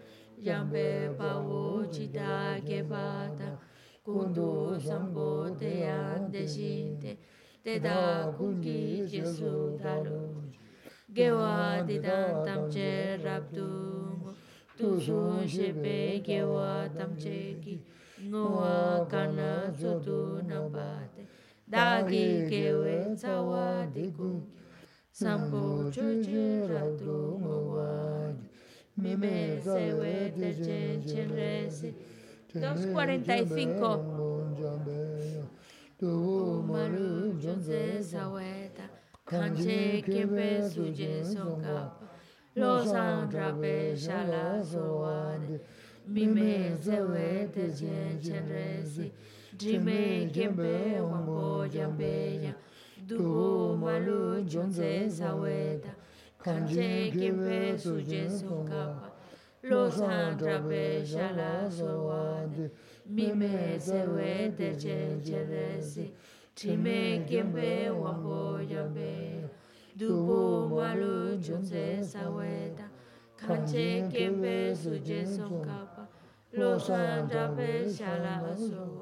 Yambe Pawo Chita Kebata, Kundu Sambo Te Ande Shinte, Te Da Kungi Gesù Taro. gewa didan tamche rabdu tu sun shepe gewa tamche ki ngoa kana zotu nambate dagi gewe tsawa diku sambo chuji rabdu ngoa mime sewe techen chenresi 245 Tu malu jonze sawe kanche kepe suje songa losang drape shala sowade mime zewe teje chenresi drime kempe wambo jambeya duhu malu jonze zaweda kanche kepe suje songa losang drape shala sowade mime zewe teje chenresi Time kiembe wambo yambe. Dubo walu junse saweta. Kanche kiembe suje sonkapa. Lo san dape shala aso.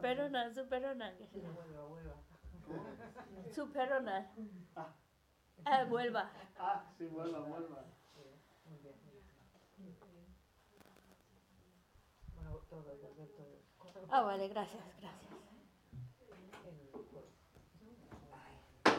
Superona, superona. Superona. Eh, vuelva. Ah, sí, vuelva, vuelva. Ah, vale, gracias, gracias.